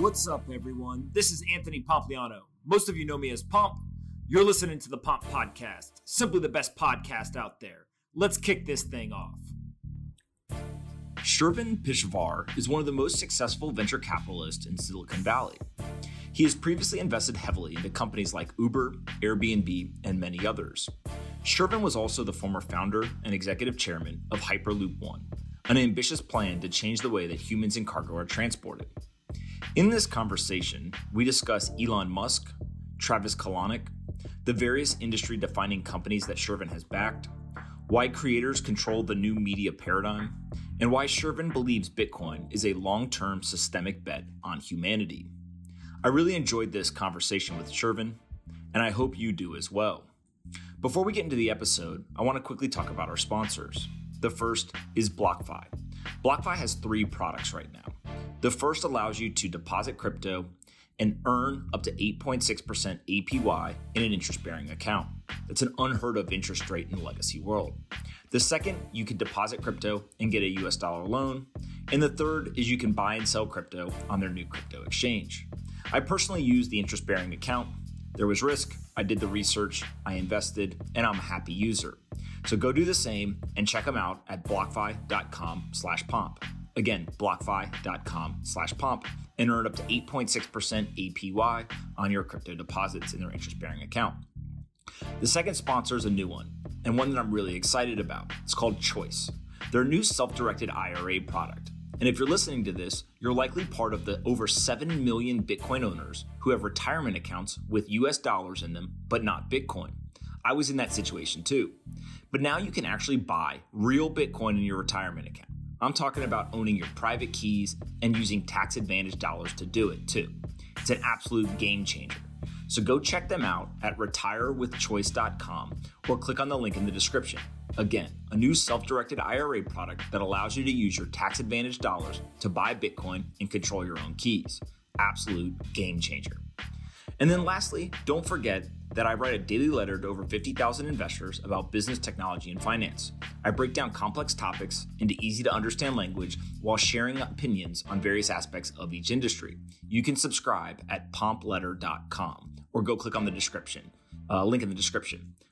What's up, everyone? This is Anthony Pompliano. Most of you know me as Pomp. You're listening to the Pomp Podcast, simply the best podcast out there. Let's kick this thing off. Shervin Pishevar is one of the most successful venture capitalists in Silicon Valley. He has previously invested heavily into companies like Uber, Airbnb, and many others. Shervin was also the former founder and executive chairman of Hyperloop One, an ambitious plan to change the way that humans and cargo are transported. In this conversation, we discuss Elon Musk, Travis Kalanick, the various industry defining companies that Shervin has backed, why creators control the new media paradigm, and why Shervin believes Bitcoin is a long term systemic bet on humanity. I really enjoyed this conversation with Shervin, and I hope you do as well. Before we get into the episode, I want to quickly talk about our sponsors. The first is BlockFi. BlockFi has three products right now. The first allows you to deposit crypto and earn up to 8.6% APY in an interest bearing account. That's an unheard of interest rate in the legacy world. The second, you can deposit crypto and get a US dollar loan. And the third is you can buy and sell crypto on their new crypto exchange. I personally use the interest bearing account. There was risk, I did the research, I invested, and I'm a happy user. So go do the same and check them out at blockfi.com slash pomp. Again, blockfi.com slash pomp and earn up to 8.6% APY on your crypto deposits in their interest bearing account. The second sponsor is a new one and one that I'm really excited about. It's called Choice. They're new self directed IRA product. And if you're listening to this, you're likely part of the over 7 million Bitcoin owners who have retirement accounts with US dollars in them, but not Bitcoin. I was in that situation too. But now you can actually buy real Bitcoin in your retirement account. I'm talking about owning your private keys and using tax advantage dollars to do it too. It's an absolute game changer. So go check them out at retirewithchoice.com or click on the link in the description. Again, a new self directed IRA product that allows you to use your tax advantage dollars to buy Bitcoin and control your own keys. Absolute game changer. And then lastly, don't forget that I write a daily letter to over 50,000 investors about business, technology, and finance. I break down complex topics into easy to understand language while sharing opinions on various aspects of each industry. You can subscribe at pompletter.com or go click on the description, uh, link in the description.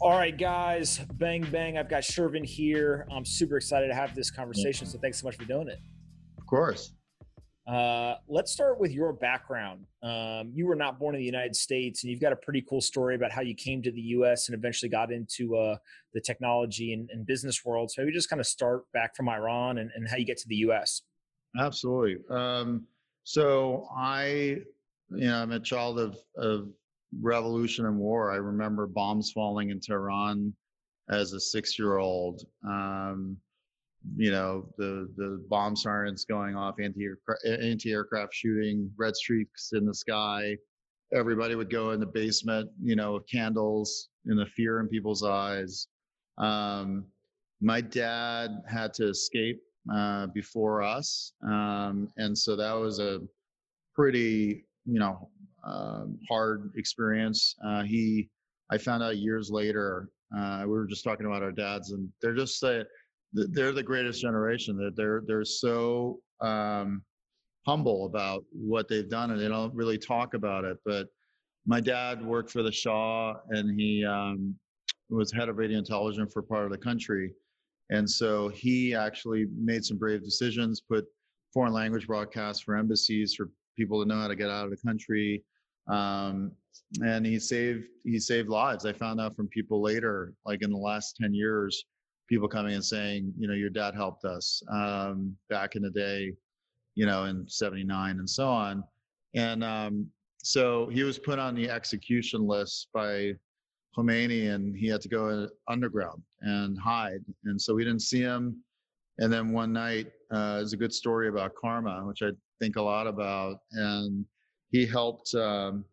All right, guys, bang, bang. I've got Shervin here. I'm super excited to have this conversation. So thanks so much for doing it. Of course. Uh, let's start with your background. Um, you were not born in the United States, and you've got a pretty cool story about how you came to the U.S. and eventually got into uh, the technology and, and, business world. So, maybe just kind of start back from Iran and, and how you get to the U.S. Absolutely. Um, so, I, you know, I'm a child of, of revolution and war. I remember bombs falling in Tehran as a six-year-old. Um, you know the the bomb sirens going off anti anti aircraft shooting red streaks in the sky everybody would go in the basement you know with candles and the fear in people's eyes um, my dad had to escape uh, before us um, and so that was a pretty you know um, hard experience uh, he i found out years later uh, we were just talking about our dads and they're just uh, they're the greatest generation. That they're they're so um, humble about what they've done, and they don't really talk about it. But my dad worked for the Shah, and he um, was head of radio for part of the country, and so he actually made some brave decisions, put foreign language broadcasts for embassies for people to know how to get out of the country. Um, and he saved he saved lives. I found out from people later, like in the last ten years, people coming and saying, you know, your dad helped us um, back in the day, you know, in 79 and so on. And um, so he was put on the execution list by Khomeini and he had to go underground and hide. And so we didn't see him. And then one night, uh, there's a good story about karma, which I think a lot about. And he helped um,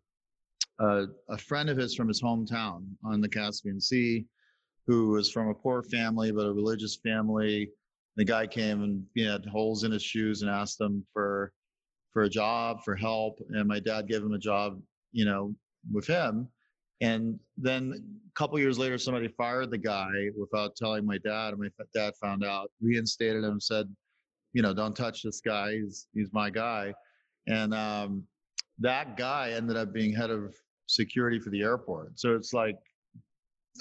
a, a friend of his from his hometown on the Caspian Sea, who was from a poor family but a religious family. The guy came and he had holes in his shoes and asked him for for a job, for help, and my dad gave him a job, you know, with him. And then a couple years later, somebody fired the guy without telling my dad. And my dad found out, reinstated him, said, you know, don't touch this guy. He's he's my guy. And um, that guy ended up being head of security for the airport. So it's like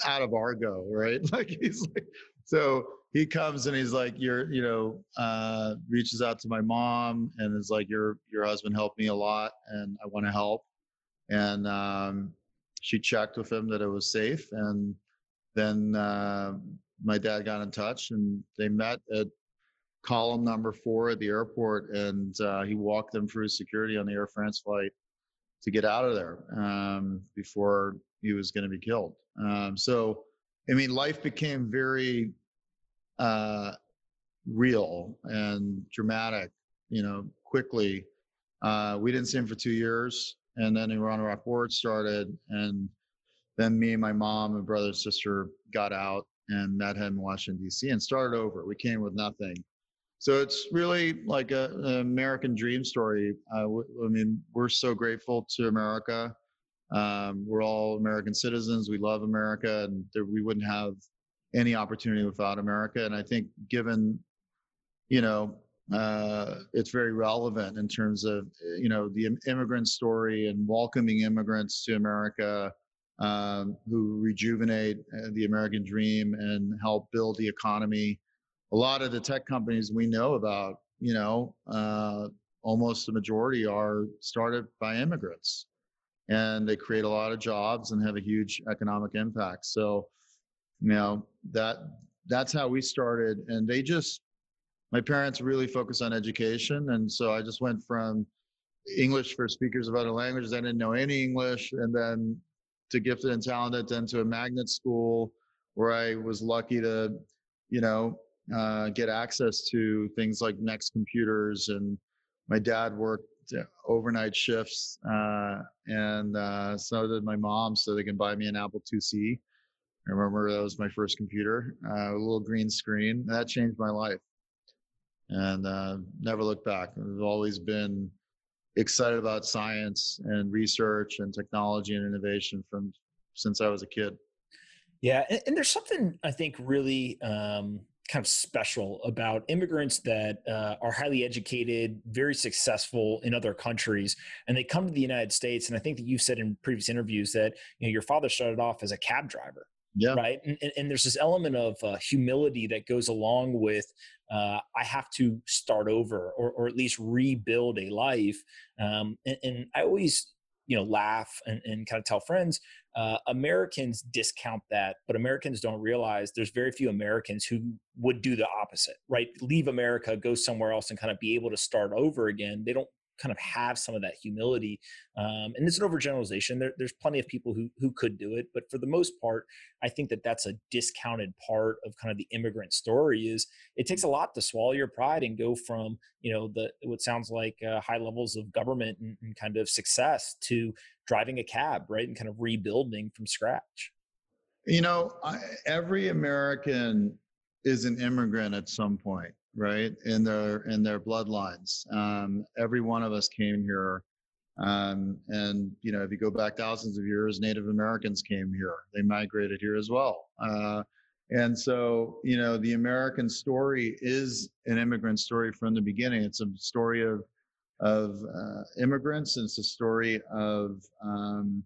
out of Argo, right? Like he's like, so he comes and he's like, you're, you know, uh, reaches out to my mom and is like, your your husband helped me a lot, and I want to help. And um, she checked with him that it was safe, and then uh, my dad got in touch, and they met at column number four at the airport, and uh, he walked them through security on the Air France flight to get out of there um, before he was going to be killed. Um, so, I mean, life became very uh, real and dramatic, you know, quickly. Uh, we didn't see him for two years, and then Iran Iraq War started, and then me and my mom and brother and sister got out and met him in Washington D.C. and started over. We came with nothing, so it's really like a, an American dream story. Uh, I mean, we're so grateful to America. Um, we're all American citizens. We love America, and there, we wouldn't have any opportunity without America. And I think, given you know, uh, it's very relevant in terms of you know the immigrant story and welcoming immigrants to America um, who rejuvenate uh, the American dream and help build the economy a lot of the tech companies we know about, you know, uh, almost the majority are started by immigrants and they create a lot of jobs and have a huge economic impact. So, you know, that that's how we started. And they just, my parents really focus on education. And so I just went from English for speakers of other languages. I didn't know any English. And then to gifted and talented, then to a magnet school where I was lucky to, you know, uh, get access to things like Next computers. And my dad worked overnight shifts, uh, and uh, so did my mom, so they can buy me an Apple IIc. I remember that was my first computer, uh, a little green screen. That changed my life, and uh, never looked back. I've always been excited about science and research and technology and innovation from since I was a kid. Yeah, and, and there's something I think really um, kind of special about immigrants that uh, are highly educated, very successful in other countries, and they come to the United States. And I think that you've said in previous interviews that you know your father started off as a cab driver. Yeah. Right. And, and there's this element of uh, humility that goes along with uh, I have to start over or, or at least rebuild a life. Um, and, and I always you know laugh and, and kind of tell friends uh, americans discount that but americans don't realize there's very few americans who would do the opposite right? Leave america go somewhere else and kind of be able to start over again. They don't kind of have some of that humility. Um, and it's an overgeneralization. There, there's plenty of people who who could do it, but for the most part, I think that that's a discounted part of kind of the immigrant story. Is it takes a lot to swallow your pride and go from you know the what sounds like uh, high levels of government and, and kind of success to driving a cab, right, and kind of rebuilding from scratch. You know, I, every American is an immigrant at some point right in their in their bloodlines. Um, every one of us came here um, and you know if you go back thousands of years native americans came here. They migrated here as well. Uh, and so you know the american story is an immigrant story from the beginning. It's a story of of uh, immigrants. It's a story of um,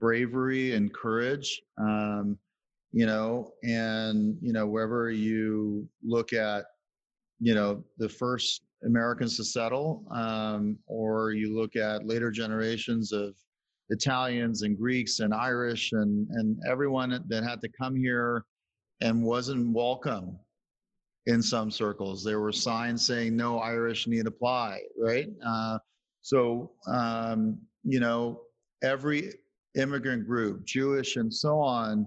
bravery and courage um, you know and you know wherever you look at you know the first Americans to settle, um, or you look at later generations of Italians and Greeks and Irish and and everyone that had to come here and wasn't welcome in some circles. There were signs saying no Irish need apply, right? Uh, so um, you know every immigrant group, Jewish and so on,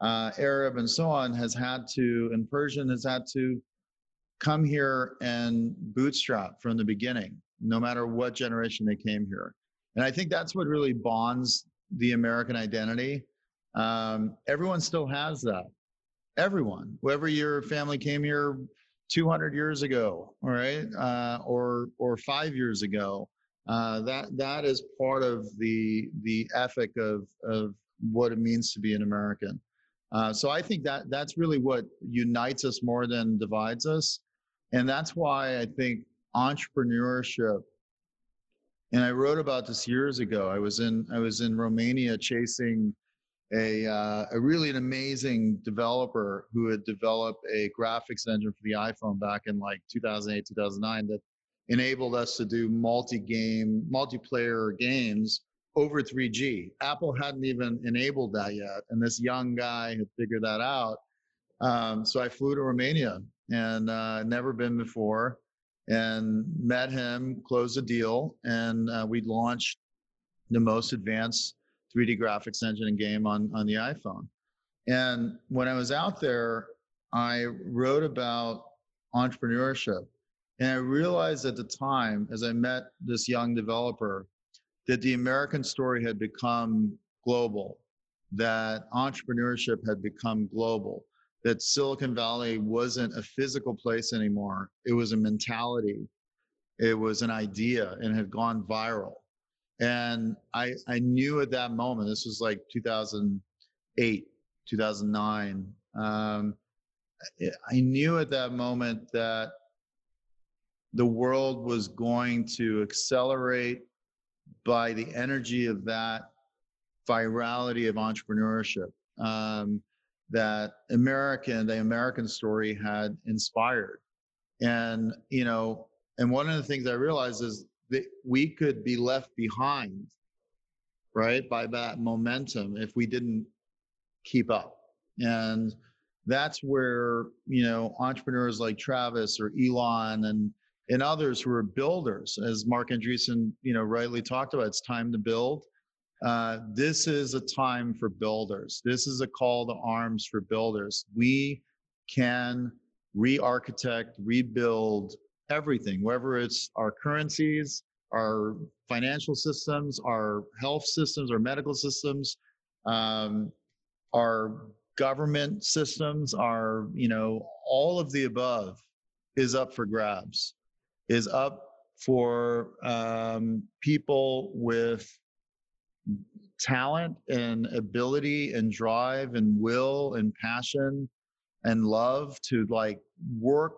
uh, Arab and so on, has had to, and Persian has had to come here and bootstrap from the beginning, no matter what generation they came here. And I think that's what really bonds the American identity. Um, everyone still has that. Everyone, whoever your family came here 200 years ago, all right, uh, or or five years ago, uh, that that is part of the the ethic of of what it means to be an American. Uh, so I think that that's really what unites us more than divides us, and that's why I think entrepreneurship and I wrote about this years ago. I was in I was in Romania chasing a uh, a really an amazing developer who had developed a graphics engine for the iPhone back in like 2008 2009 that enabled us to do multi-game multiplayer games over 3G. Apple hadn't even enabled that yet, and this young guy had figured that out. Um, so I flew to Romania and uh, never been before and met him, closed a deal, and uh, we launched the most advanced 3D graphics engine and game on, on the iPhone. And when I was out there, I wrote about entrepreneurship. And I realized at the time, as I met this young developer, that the American story had become global, that entrepreneurship had become global that Silicon Valley wasn't a physical place anymore. It was a mentality. It was an idea and had gone viral. And I, I knew at that moment, this was like 2008, 2009. Um, I knew at that moment that the world was going to accelerate by the energy of that virality of entrepreneurship. Um, that American, the American story had inspired. And, you know, and one of the things I realized is that we could be left behind, right, by that momentum if we didn't keep up. And that's where, you know, entrepreneurs like Travis or Elon and and others who are builders, as Marc Andreessen, you know, rightly talked about, it's time to build. Uh, this is a time for builders. This is a call to arms for builders. We can re-architect, rebuild everything, whether it's our currencies, our financial systems, our health systems, our medical systems, um, our government systems, our, you know, all of the above is up for grabs, is up for um, people with talent and ability and drive and will and passion and love to like work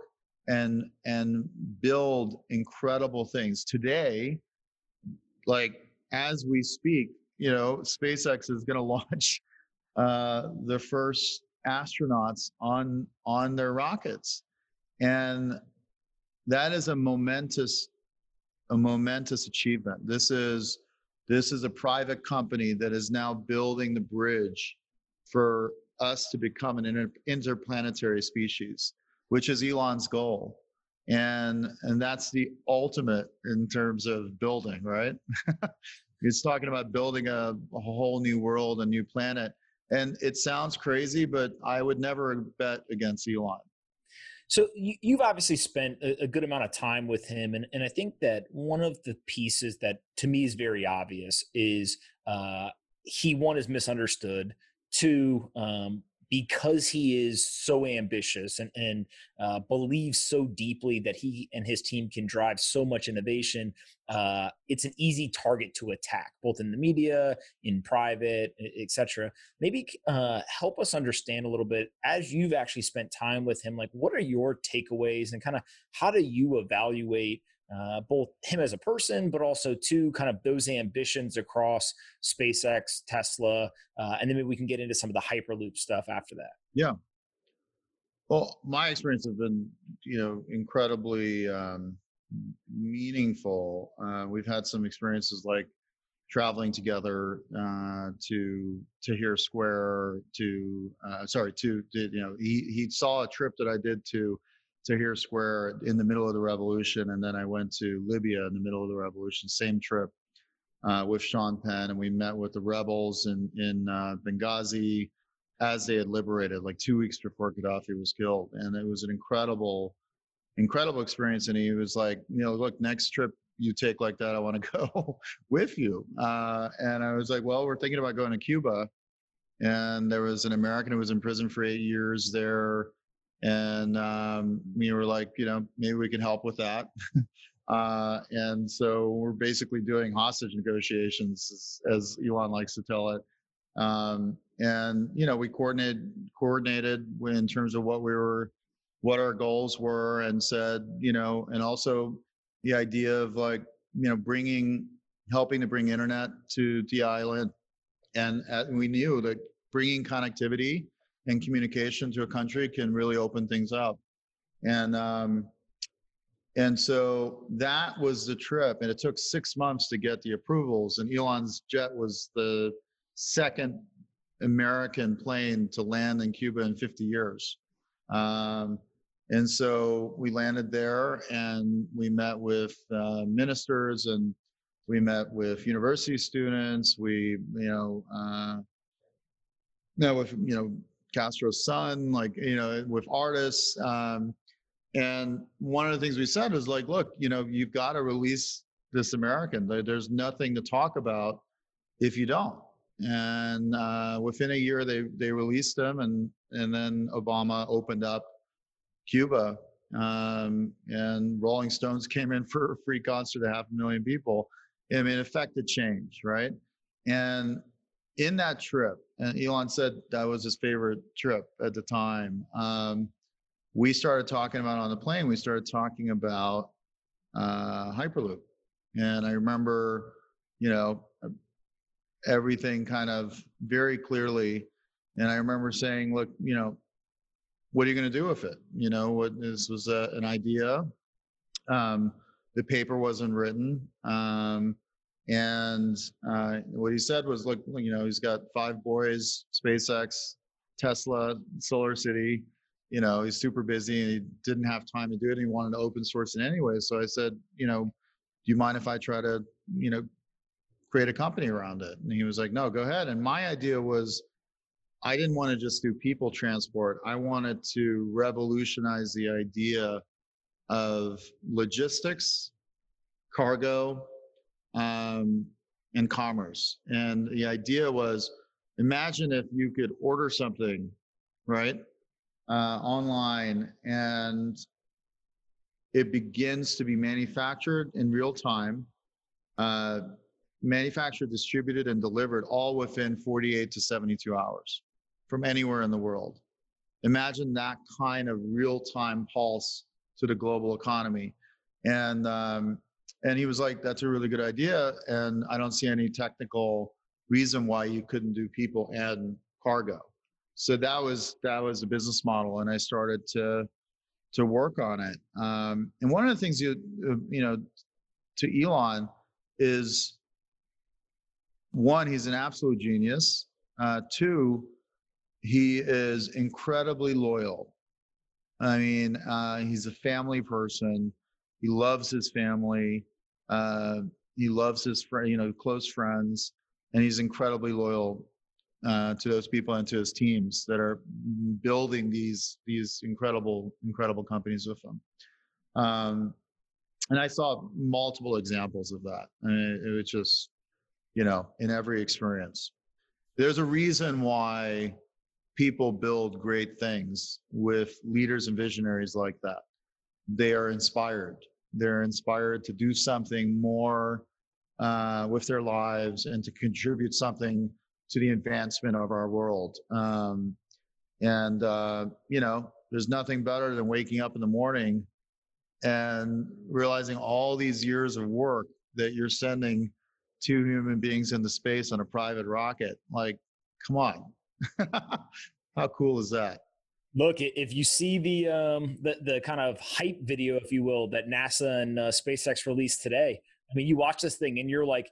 and and build incredible things. Today like as we speak you know spacex is going to launch uh, the first astronauts on on their rockets. And that is a momentous a momentous achievement this is this is a private company that is now building the bridge for us to become an inter- interplanetary species, which is Elon's goal. And and that's the ultimate in terms of building, right? He's talking about building a, a whole new world, a new planet. And it sounds crazy, but I would never bet against Elon. So you, have obviously spent a, good amount of time with him, and, and I think that one of the pieces that to me is very obvious is uh, he one is misunderstood. Two, um, because he is so ambitious and, and uh, believes so deeply that he and his team can drive so much innovation, uh, it's an easy target to attack, both in the media, in private, etc. Maybe uh, help us understand a little bit as you've actually spent time with him. Like, what are your takeaways, and kind of how do you evaluate? Uh, both him as a person, but also to kind of those ambitions across SpaceX, Tesla, uh, and then maybe we can get into some of the Hyperloop stuff after that. Yeah. Well, my experience has been, you know, incredibly um, meaningful. Uh, we've had some experiences like traveling together uh, to to hear Square, to uh, sorry, to, to you know, he he saw a trip that I did to Tahrir Square in the middle of the revolution, and then I went to Libya in the middle of the revolution. Same trip uh, with Sean Penn, and we met with the rebels in in uh, Benghazi as they had liberated, like two weeks before Gaddafi was killed, and it was an incredible, incredible experience. And he was like, you know, look, next trip you take like that, I want to go with you. Uh, and I was like, well, we're thinking about going to Cuba. And there was an American who was in prison for eight years there. And um, we were like, you know, maybe we can help with that. uh, and so we're basically doing hostage negotiations, as, Elon likes to tell it. Um, and you know, we coordinated coordinated in terms of what we were, what our goals were, and said, you know, and also the idea of like you know bringing helping to bring internet to the island and uh, we knew that bringing connectivity and communication to a country can really open things up and um, and so that was the trip and it took six months to get the approvals and elon's jet was the second american plane to land in cuba in 50 years um, and so we landed there and we met with uh, ministers and we met with university students. We, you know, uh, met with, you know, Castro's son, like, you know, with artists. Um, and one of the things we said is like, look, you know, you've got to release this American. There's nothing to talk about if you don't. And uh, within a year, they they released them, and and then Obama opened up Cuba, um, and Rolling Stones came in for a free concert to half a million people. I mean, affected change, right? And in that trip, and Elon said that was his favorite trip at the time. Um, we started talking about on the plane. We started talking about uh, Hyperloop, and I remember, you know, everything kind of very clearly. And I remember saying, "Look, you know, what are you going to do with it? You know, what this was a, an idea. Um, the paper wasn't written. Um, and uh, what he said was, look, you know, he's got five boys, SpaceX, Tesla, Solar City. You know, he's super busy and he didn't have time to do it. And he wanted to open source it anyway. So I said, you know, do you mind if I try to, you know, create a company around it? And he was like, no, go ahead. And my idea was, I didn't want to just do people transport. I wanted to revolutionize the idea of logistics, cargo, um, commerce. And the idea was imagine if you could order something, right, uh, online and it begins to be manufactured in real time, uh, manufactured, distributed, and delivered all within 48 to 72 hours from anywhere in the world. Imagine that kind of real time pulse to the global economy. And, um, and he was like, that's a really good idea. And I don't see any technical reason why you couldn't do people and cargo. So that was, that was a business model. And I started to, to work on it. Um, and one of the things you, uh, you know, to Elon is one, he's an absolute genius. Uh, two, he is incredibly loyal. I mean, uh, he's a family person. He loves his family. Uh, he loves his friend, you know, close friends, and he's incredibly loyal uh, to those people and to his teams that are building these these incredible incredible companies with him. Um, and I saw multiple examples of that. I mean, it was just, you know, in every experience. There's a reason why people build great things with leaders and visionaries like that. They are inspired. They're inspired to do something more uh, with their lives and to contribute something to the advancement of our world. Um, and, uh, you know, there's nothing better than waking up in the morning and realizing all these years of work that you're sending two human beings into space on a private rocket. Like, come on, How cool is that? Look, if you see the um, the the kind of hype video, if you will, that NASA and uh, SpaceX released today, I mean, you watch this thing and you're like,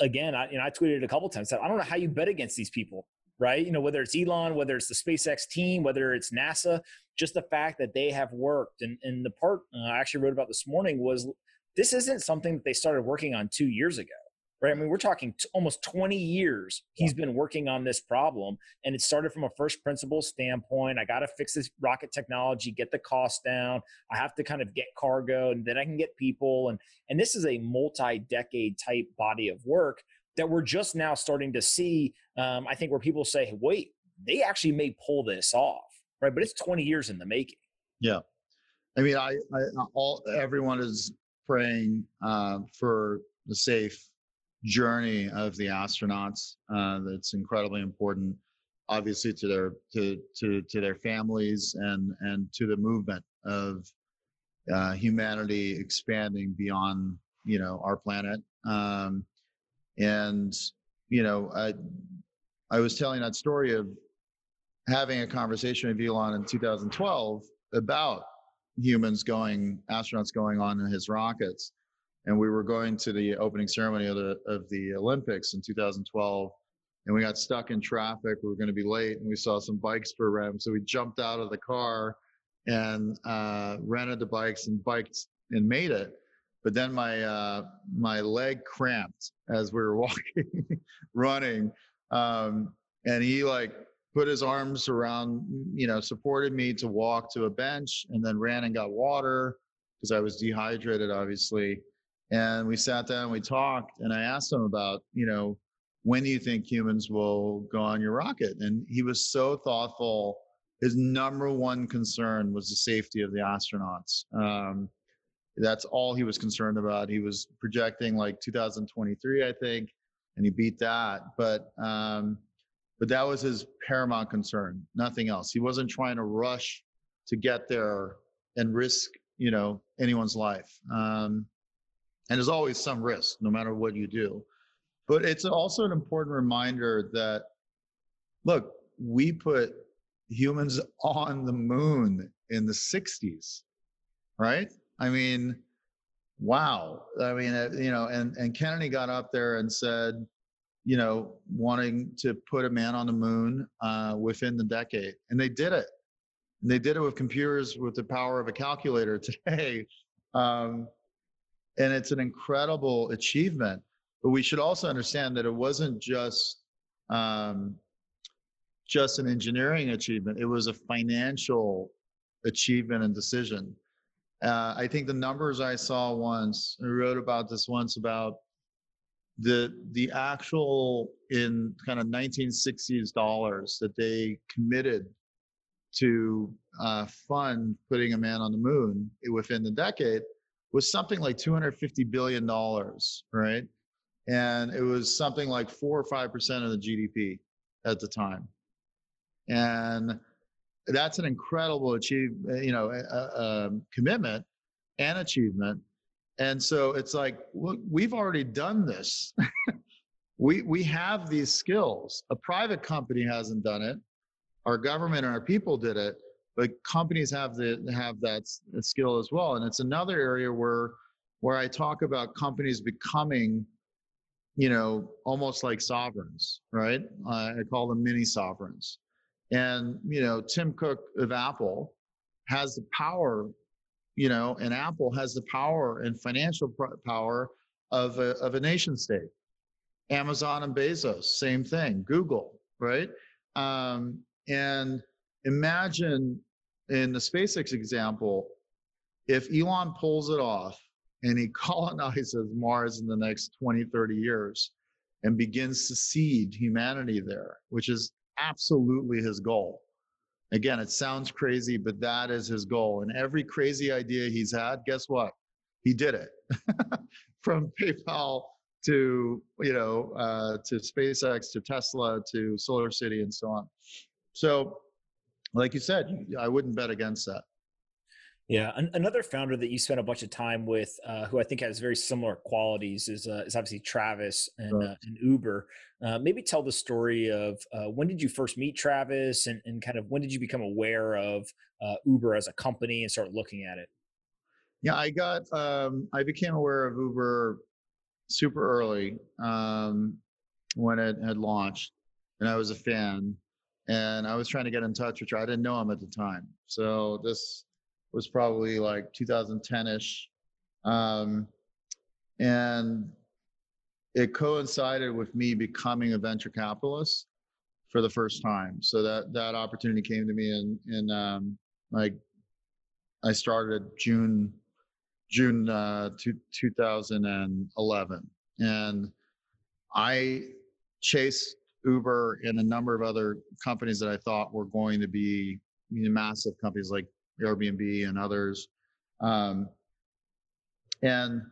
again, I, you know, I tweeted a couple times. I don't know how you bet against these people, right? You know, whether it's Elon, whether it's the SpaceX team, whether it's NASA, just the fact that they have worked. And and the part uh, I actually wrote about this morning was this isn't something that they started working on two years ago right? I mean, we're talking t- almost 20 years he's been working on this problem. And it started from a first principle standpoint. I got to fix this rocket technology, get the cost down. I have to kind of get cargo and then I can get people. And, and this is a multi decade type body of work that we're just now starting to see. Um, I think where people say, wait, they actually may pull this off, right? But it's 20 years in the making. Yeah. I mean, I, I all everyone is praying uh, for the safe journey of the astronauts. Uh, that's incredibly important, obviously, to their to to to their families and and to the movement of uh, humanity expanding beyond you know our planet. Um, and you know, I I was telling that story of having a conversation with Elon in 2012 about humans going, astronauts going on in his rockets. And we were going to the opening ceremony of the, of the Olympics in 2012. And we got stuck in traffic. We were going to be late and we saw some bikes for rent. So we jumped out of the car and uh, rented the bikes and biked and made it. But then my uh, my leg cramped as we were walking, running, um, and he like put his arms around, you know, supported me to walk to a bench and then ran and got water because I was dehydrated, obviously. And we sat down, we talked, and I asked him about, you know, when do you think humans will go on your rocket? And he was so thoughtful. His number one concern was the safety of the astronauts. Um, that's all he was concerned about. He was projecting like 2023, I think, and he beat that. But um, but that was his paramount concern, nothing else. He wasn't trying to rush to get there and risk, you know, anyone's life. Um, and there's always some risk, no matter what you do. But it's also an important reminder that, look, we put humans on the moon in the 60s, right? I mean, wow. I mean, uh, you know, and, and Kennedy got up there and said, you know, wanting to put a man on the moon uh, within the decade. And they did it. And they did it with computers with the power of a calculator today. Um, and it's an incredible achievement. But we should also understand that it wasn't just um, just an engineering achievement; it was a financial achievement and decision. Uh, I think the numbers I saw once, I wrote about this once about the the actual in kind of 1960s dollars that they committed to uh, fund putting a man on the moon within the decade was something like 250 billion dollars right and it was something like four or five percent of the gdp at the time and that's an incredible achieve you know a, a commitment and achievement and so it's like, look, we've already done this. we we have these skills. A private company hasn't done it. Our government and our people did it, but companies have the have that skill as well. And it's another area where where I talk about companies becoming, you know, almost like sovereigns, right? Uh, I call them mini sovereigns. And you know, Tim Cook of Apple has the power you know, and Apple has the power and financial power of a, of a nation state. Amazon and Bezos, same thing. Google, right? Um, and imagine in the SpaceX example, if Elon pulls it off and he colonizes Mars in the next 20, 30 years and begins to seed humanity there, which is absolutely his goal. Again, it sounds crazy, but that is his goal. And every crazy idea he's had, guess what? He did it. From PayPal to you know uh, to SpaceX to Tesla to Solar City and so on. So, like you said, I wouldn't bet against that. Yeah, An- another founder that you spent a bunch of time with, uh, who I think has very similar qualities, is uh, is obviously Travis and, right. uh, and Uber. Uh, maybe tell the story of uh, when did you first meet Travis, and, and kind of when did you become aware of uh, Uber as a company and start looking at it? Yeah, I got um, I became aware of Uber super early um, when it had launched, and I was a fan, and I was trying to get in touch with. Her. I didn't know him at the time, so this was probably like 2010ish, um, and it coincided with me becoming a venture capitalist for the first time. So that that opportunity came to me in in um, like I started June June uh, two, 2011, and I chased Uber and a number of other companies that I thought were going to be massive companies like Airbnb and others. Um, and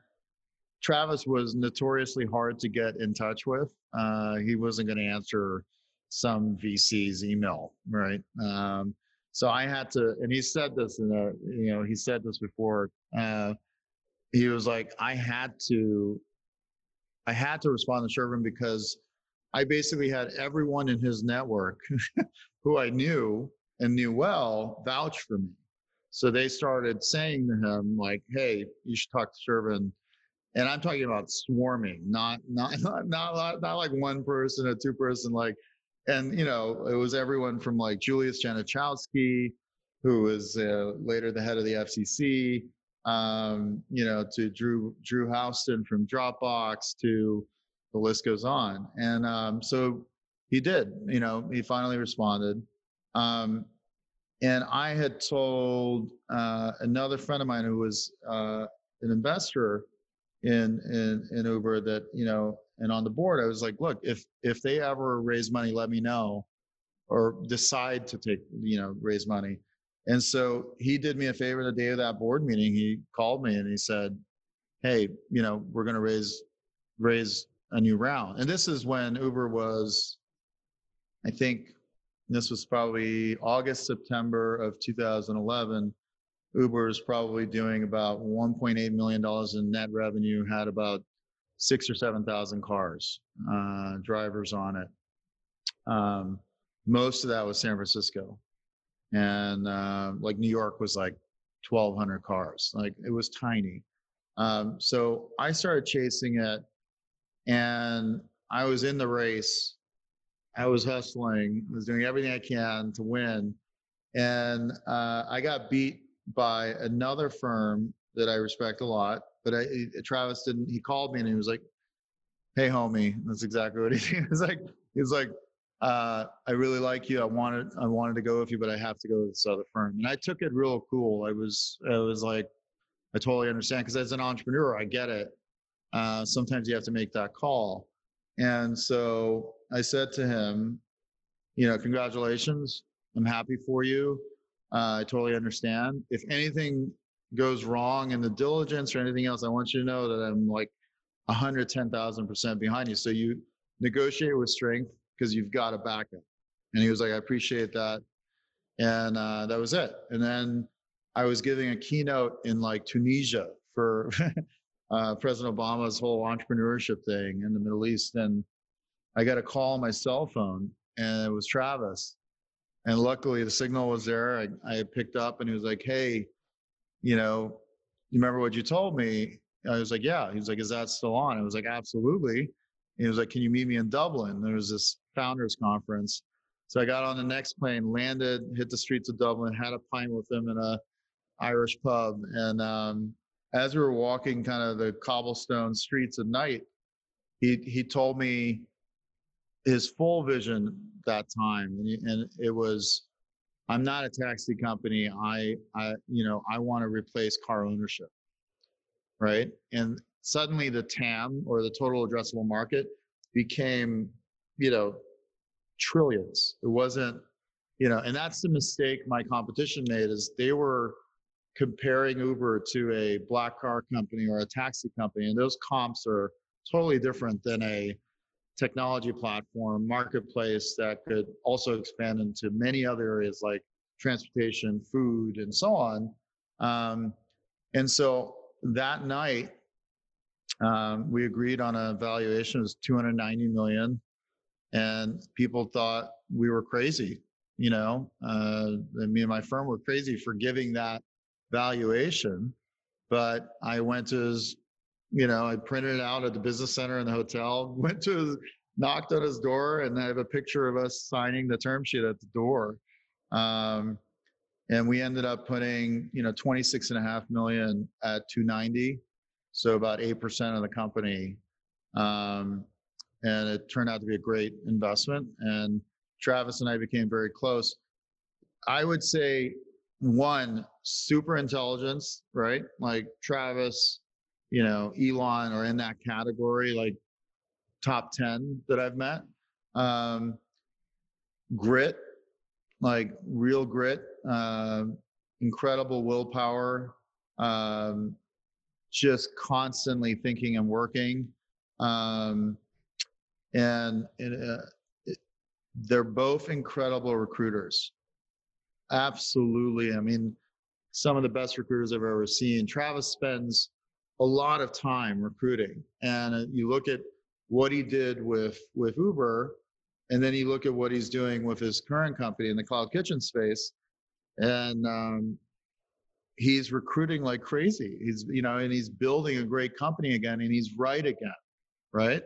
Travis was notoriously hard to get in touch with. Uh, he wasn't going to answer some VC's email, right? Um, so I had to, and he said this in a, you know, he said this before. Uh, he was like, I had to, I had to respond to Shervin because I basically had everyone in his network who I knew and knew well vouch for me. So they started saying to him, like, hey, you should talk to Shervin. And I'm talking about swarming, not not not not, not like one person or two person, like, and you know, it was everyone from like Julius Genachowski, who was uh, later the head of the FCC, um, you know, to Drew Drew Houston from Dropbox, to the list goes on. And um, so he did. You know, he finally responded. Um, and I had told uh, another friend of mine who was uh, an investor in, in in Uber that you know, and on the board, I was like, look, if if they ever raise money, let me know, or decide to take you know raise money. And so he did me a favor the day of that board meeting. He called me and he said, "Hey, you know, we're going to raise raise a new round." And this is when Uber was, I think, this was probably August, September of 2011. Uber is probably doing about 1.8 million dollars in net revenue. Had about six or seven thousand cars, uh, drivers on it. Um, most of that was San Francisco, and uh, like New York was like 1,200 cars. Like it was tiny. Um, so I started chasing it, and I was in the race I was hustling, I was doing everything I can to win. And uh, I got beat by another firm that I respect a lot. But I, Travis didn't, he called me and he was like, Hey, homie. That's exactly what he, he was like. he's like, uh, I really like you. I wanted, I wanted to go with you, but I have to go with this other firm. And I took it real cool. I was, I was like, I totally understand because as an entrepreneur, I get it. Uh, sometimes you have to make that call. And so I said to him, you know, congratulations. I'm happy for you. Uh, I totally understand. If anything goes wrong in the diligence or anything else, I want you to know that I'm like 110,000% behind you. So you negotiate with strength because you've got a backup. And he was like, I appreciate that. And uh, that was it. And then I was giving a keynote in like Tunisia for uh, President Obama's whole entrepreneurship thing in the Middle East. And I got a call on my cell phone and it was Travis. And luckily the signal was there. I, I picked up and he was like, Hey, you know, you remember what you told me? I was like, Yeah. He was like, Is that still on? I was like, Absolutely. He was like, Can you meet me in Dublin? There was this founders conference. So I got on the next plane, landed, hit the streets of Dublin, had a pint with him in a Irish pub. And um, as we were walking kind of the cobblestone streets at night, he he told me his full vision that time. And, and it was i'm not a taxi company. I i you know i want to replace car ownership. Right? And suddenly the tam or the total addressable market became you know trillions. It wasn't you know and that's the mistake my competition made is they were comparing uber to a black car company or a taxi company and those comps are totally different than a technology platform, marketplace that could also expand into many other areas like transportation, food, and so on. Um, and so that night, um, we agreed on a valuation of 290 million, and people thought we were crazy. You know, uh, me and my firm were crazy for giving that valuation. But I went to his you know, I printed it out at the business center in the hotel, went to his, knocked on his door, and I have a picture of us signing the term sheet at the door. Um, and we ended up putting, you know, 26 and a half million at 290. So about 8% of the company. Um, and it turned out to be a great investment. And Travis and I became very close. I would say one, super intelligence, right? Like Travis, you know, Elon are in that category, like top 10 that I've met. Um, grit, like real grit, uh, incredible willpower, um, just constantly thinking and working. Um, and uh, it, they're both incredible recruiters. Absolutely. I mean, some of the best recruiters I've ever seen. Travis spends a lot of time recruiting, and uh, you look at what he did with with Uber, and then you look at what he's doing with his current company in the cloud kitchen space, and um, he's recruiting like crazy. He's you know, and he's building a great company again, and he's right again, right?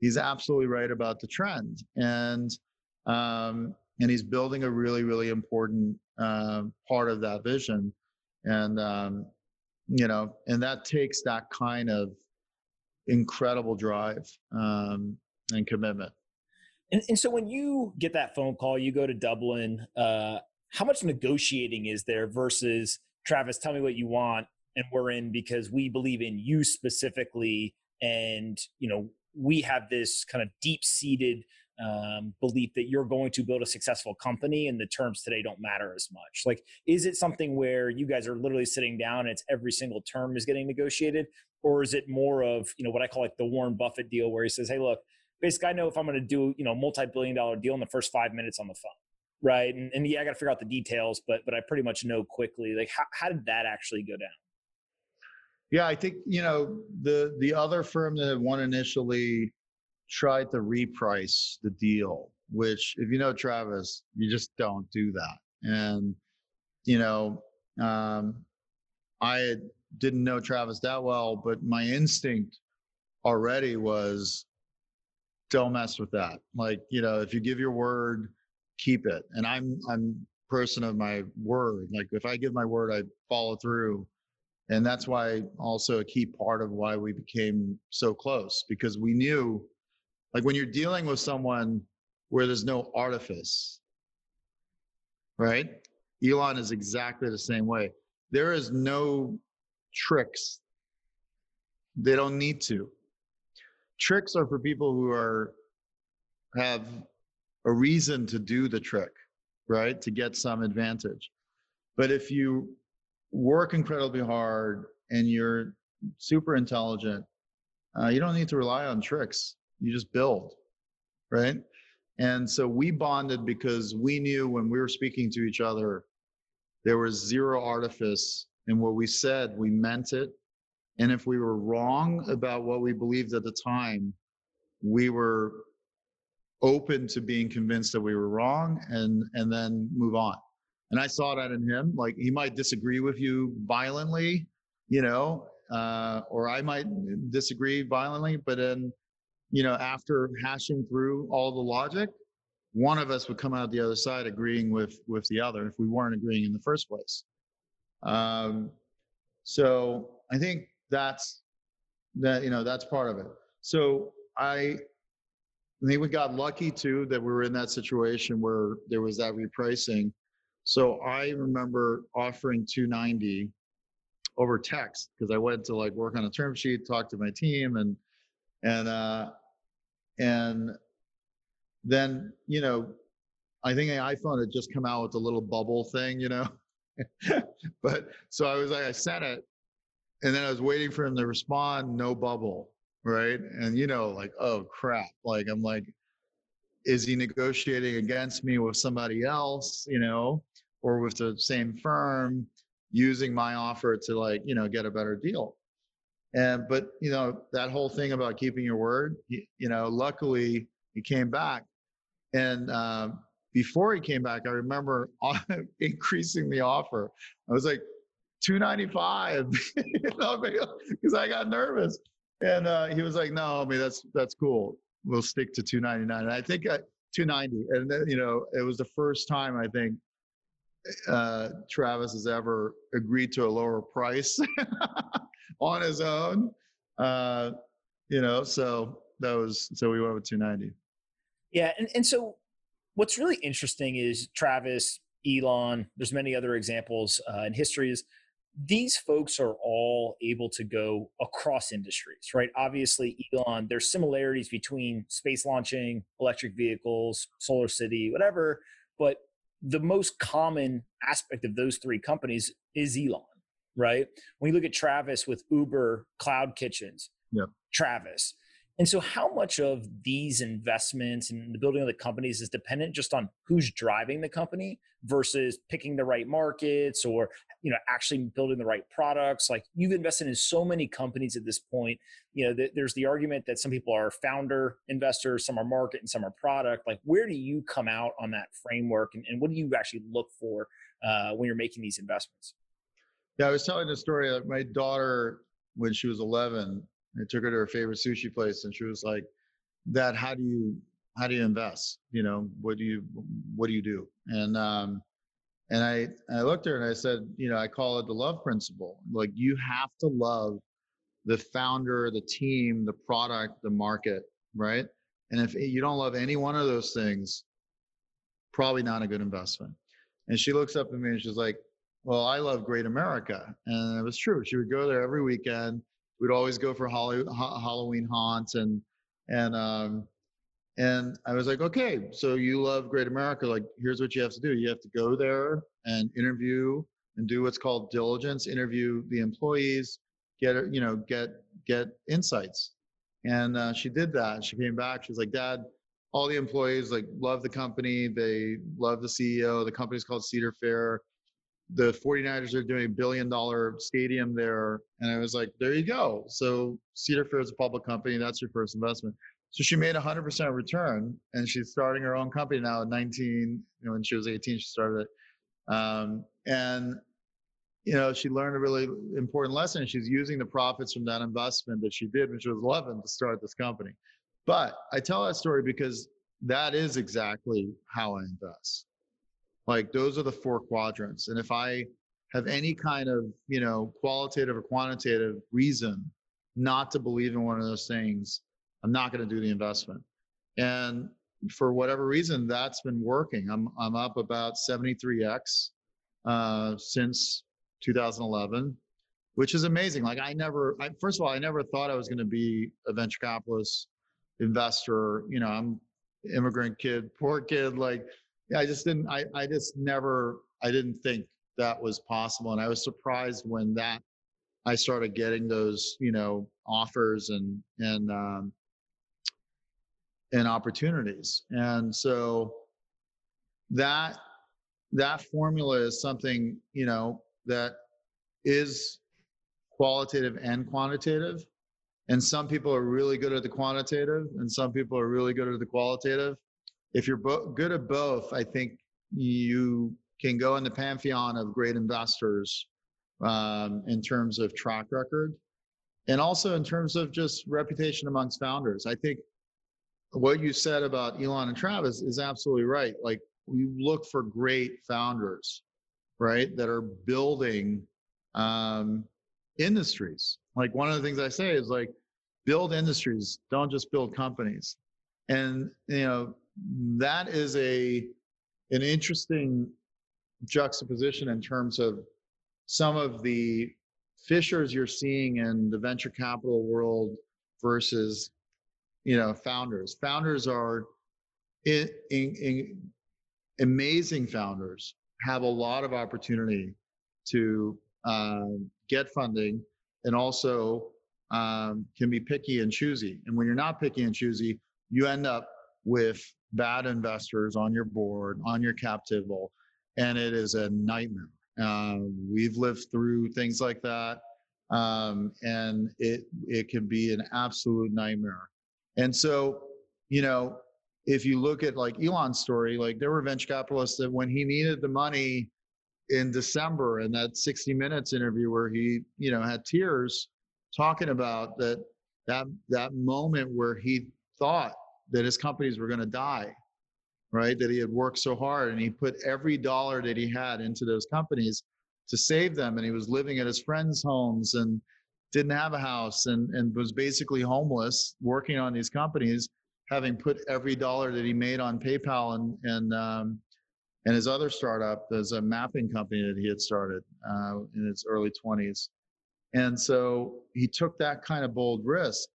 He's absolutely right about the trend, and um, and he's building a really really important uh, part of that vision, and um, you know, and that takes that kind of incredible drive um, and commitment. And, and, so when you get that phone call, you go to Dublin. Uh, how much negotiating is there versus Travis? Tell me what you want, and we're in because we believe in you specifically, and you know we have this kind of deep seated um, belief that you're going to build a successful company and the terms today don't matter as much. Like is it something where you guys are literally sitting down and it's every single term is getting negotiated? Or is it more of you know what i call like the warren buffett deal where he says hey look basically i know if i'm going to do you know multi-billion dollar deal in the first five minutes on the phone right? And, and yeah i got to figure out the details but but i pretty much know quickly like how, how did that actually go down? Yeah i think you know the the other firm that won initially tried to reprice the deal, which if you know Travis, you just don't do that. And, you know, um, I didn't know Travis that well, but my instinct already was don't mess with that. Like, you know, if you give your word, keep it. And I'm I'm person of my word. Like if I give my word, I follow through. And that's why also a key part of why we became so close because we knew like when you're dealing with someone where there's no artifice, right? Elon is exactly the same way. There is no tricks. They don't need to. Tricks are for people who are have a reason to do the trick, right? To get some advantage. But if you work incredibly hard and you're super intelligent, uh, you don't need to rely on tricks you just build, right? And so we bonded because we knew when we were speaking to each other, there was zero artifice in what we said, we meant it. And if we were wrong about what we believed at the time, we were open to being convinced that we were wrong and and then move on. And I saw that in him. Like he might disagree with you violently, you know, uh, or I might disagree violently, but then you know, after hashing through all the logic, one of us would come out the other side agreeing with with the other if we weren't agreeing in the first place. Um, so I think that's that you know that's part of it. So I, I think we got lucky too that we were in that situation where there was that repricing. So I remember offering 290 over text because I went to like work on a term sheet, talk to my team, and and uh, and then, you know, I think the iPhone had just come out with the little bubble thing, you know. but so I was like, I sent it, and then I was waiting for him to respond, no bubble, right? And you know, like, oh crap! Like I'm like, is he negotiating against me with somebody else, you know, or with the same firm, using my offer to like, you know, get a better deal? And but you know that whole thing about keeping your word. You, you know, luckily he came back, and um, before he came back, I remember increasing the offer. I was like, 295 because I got nervous. And uh, he was like, no, I mean, that's, that's cool. We'll stick to 299. And I think I, 290. And then, you know, it was the first time I think uh, Travis has ever agreed to a lower price on his own. Uh, you know, so that was so we went with 290. Yeah, and and so what's really interesting is Travis, Elon. There's many other examples uh, in history. Is these folks are all able to go across industries, right? Obviously, Elon, there's similarities between space launching, electric vehicles, solar city, whatever, but the most common aspect of those three companies is Elon, right? When you look at Travis with Uber Cloud Kitchens, yep. Travis. And so, how much of these investments and the building of the companies is dependent just on who's driving the company versus picking the right markets or you know actually building the right products? Like you've invested in so many companies at this point. You know, th- there's the argument that some people are founder investors, some are market, and some are product. Like, where do you come out on that framework, and, and what do you actually look for uh, when you're making these investments? Yeah, I was telling the story that my daughter, when she was 11, I took her to her favorite sushi place, and she was like, "Dad, how do you how do you invest? You know, what do you what do you do?" And um, and I I looked at her and I said, you know, I call it the love principle. Like you have to love the founder, the team, the product, the market, right? And if you don't love any one of those things, probably not a good investment. And she looks up at me and she's like, well, I love Great America. And it was true. She would go there every weekend we'd always go for Holly Halloween haunts and and um, and I was like, okay, so you love Great America. Like, here's what you have to do. You have to go there and interview and do what's called diligence. Interview the employees, get you know get get insights. And uh, she did that. She came back. She was like, Dad, all the employees like love the company. They love the CEO. The company's called Cedar Fair the 49ers are doing a billion dollar stadium there. And I was like, there you go. So Cedar Fair is a public company. That's your first investment. So she made 100% return and she's starting her own company now at 19. You know, when she was 18, she started it. Um, and, you know, she learned a really important lesson. She's using the profits from that investment that she did when she was 11 to start this company. But I tell that story because that is exactly how I invest. Like those are the four quadrants. And if I have any kind of, you know, qualitative or quantitative reason not to believe in one of those things, I'm not going to do the investment. And for whatever reason, that's been working. I'm I'm up about 73x uh, since 2011, which is amazing. Like I never, I, first of all, I never thought I was going to be a venture capitalist investor. You know, I'm immigrant kid, poor kid. Like yeah, I just didn't. I I just never. I didn't think that was possible, and I was surprised when that I started getting those you know offers and and um, and opportunities, and so that that formula is something you know that is qualitative and quantitative and some people are really good at the quantitative and some people are really good at the qualitative if you're bo- good at both, I think you can go in the pantheon of great investors um, in terms of track record and also in terms of just reputation amongst founders. I think what you said about Elon and Travis is absolutely right. Like we look for great founders, right, that are building um, industries. Like one of the things I say is like build industries, don't just build companies. And you know, that is a an interesting juxtaposition in terms of some of the fissures you're seeing in the venture capital world versus you know founders. Founders are in, in, in amazing founders have a lot of opportunity to um, get funding and also um, can be picky and choosy. And when you're not picky and choosy you end up with bad investors on your board, on your cap table, and it is a nightmare. Uh, we've lived through things like that, um, and it it can be an absolute nightmare. And so, you know, if you look at like Elon's story, like there were venture capitalists that when he needed the money in December in that 60 Minutes interview where he, you know, had tears talking about that that that moment where he thought that his companies were going to die, right? That he had worked so hard and he put every dollar that he had into those companies to save them. And he was living at his friends' homes and didn't have a house and, and was basically homeless working on these companies, having put every dollar that he made on PayPal and, and, um, and his other startup as a mapping company that he had started uh, in his early 20s. And so he took that kind of bold risk.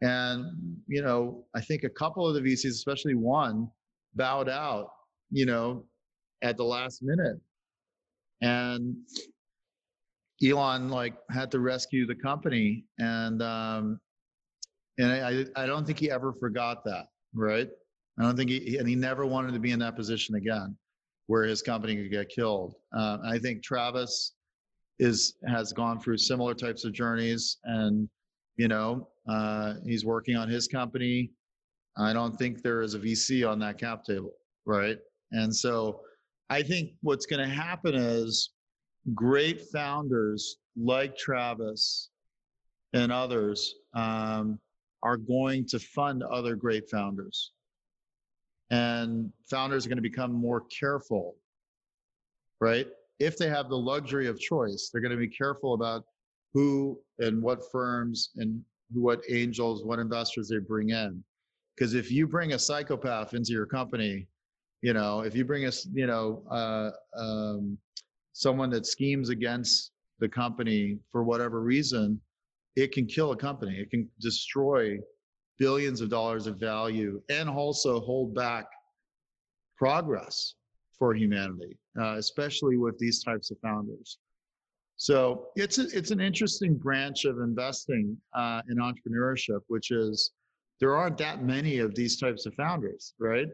And, you know, I think a couple of the VCs, especially one, bowed out, you know, at the last minute. And Elon like had to rescue the company. And um and I I don't think he ever forgot that, right? I don't think he and he never wanted to be in that position again where his company could get killed. Uh, I think Travis is has gone through similar types of journeys and you know uh, he's working on his company. I don't think there is a vc on that cap table right? And so i think what's going to happen is great founders like travis and others um, are going to fund other great founders. And founders are going to become more careful right? If they have the luxury of choice, they're going to be careful about who and what firms and what angels, what investors they bring in. Because if you bring a psychopath into your company, you know, if you bring us, you know, uh, um, someone that schemes against the company for whatever reason, it can kill a company. It can destroy billions of dollars of value and also hold back progress for humanity, uh, especially with these types of founders. So it's a, it's an interesting branch of investing uh, in entrepreneurship, which is there aren't that many of these types of founders, right?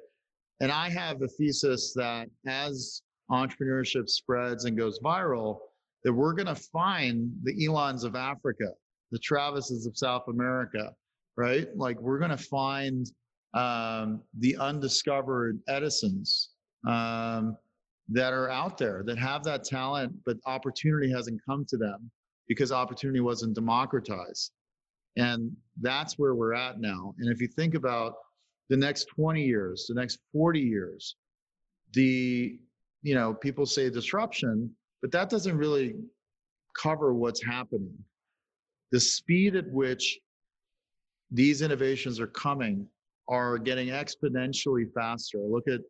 And I have a thesis that as entrepreneurship spreads and goes viral, that we're going to find the Elons of Africa, the Travises of South America, right? Like we're going to find um, the undiscovered Edisons um, that are out there that have that talent, but opportunity hasn't come to them because opportunity wasn't democratized. And that's where we're at now. And if you think about the next 20 years, the next 40 years, the, you know, people say disruption, but that doesn't really cover what's happening. The speed at which these innovations are coming are getting exponentially faster. Look at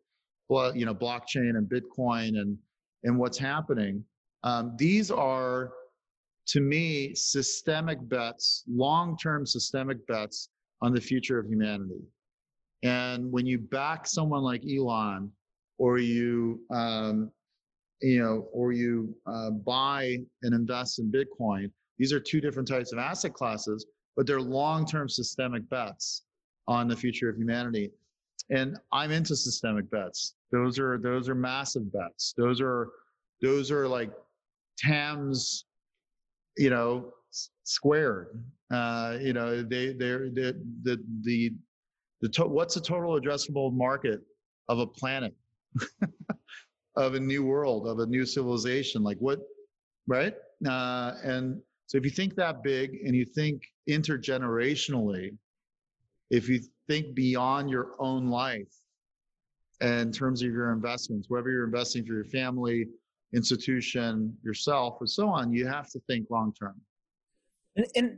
you know, blockchain and Bitcoin and and what's happening. Um, these are, to me, systemic bets, long-term systemic bets on the future of humanity. And when you back someone like Elon, or you, um, you know, or you uh, buy and invest in Bitcoin, these are two different types of asset classes, but they're long-term systemic bets on the future of humanity and I'm into systemic bets. Those are those are massive bets. Those are those are like TAMS, you know, squared. Uh, you know, they they're the the the the to, what's the total addressable market of a planet, of a new world, of a new civilization? Like what, right? Uh, and so if you think that big and you think intergenerationally, if you think beyond your own life in terms of your investments, whether you're investing for your family, institution, yourself, or so on, you have to think long term. And, and,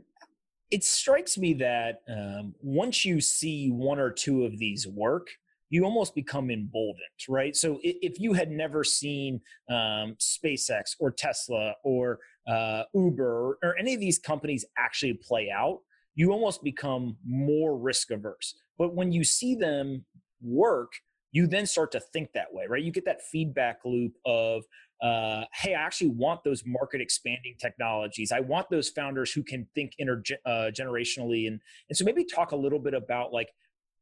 it strikes me that um, once you see one or two of these work, you almost become emboldened, right? So if you had never seen um, SpaceX or Tesla or uh, Uber or any of these companies actually play out, you almost become more risk averse. But when you see them work, you then start to think that way, right? You get that feedback loop of, uh, hey, I actually want those market expanding technologies. I want those founders who can think intergenerationally. Uh, and, and so maybe talk a little bit about like,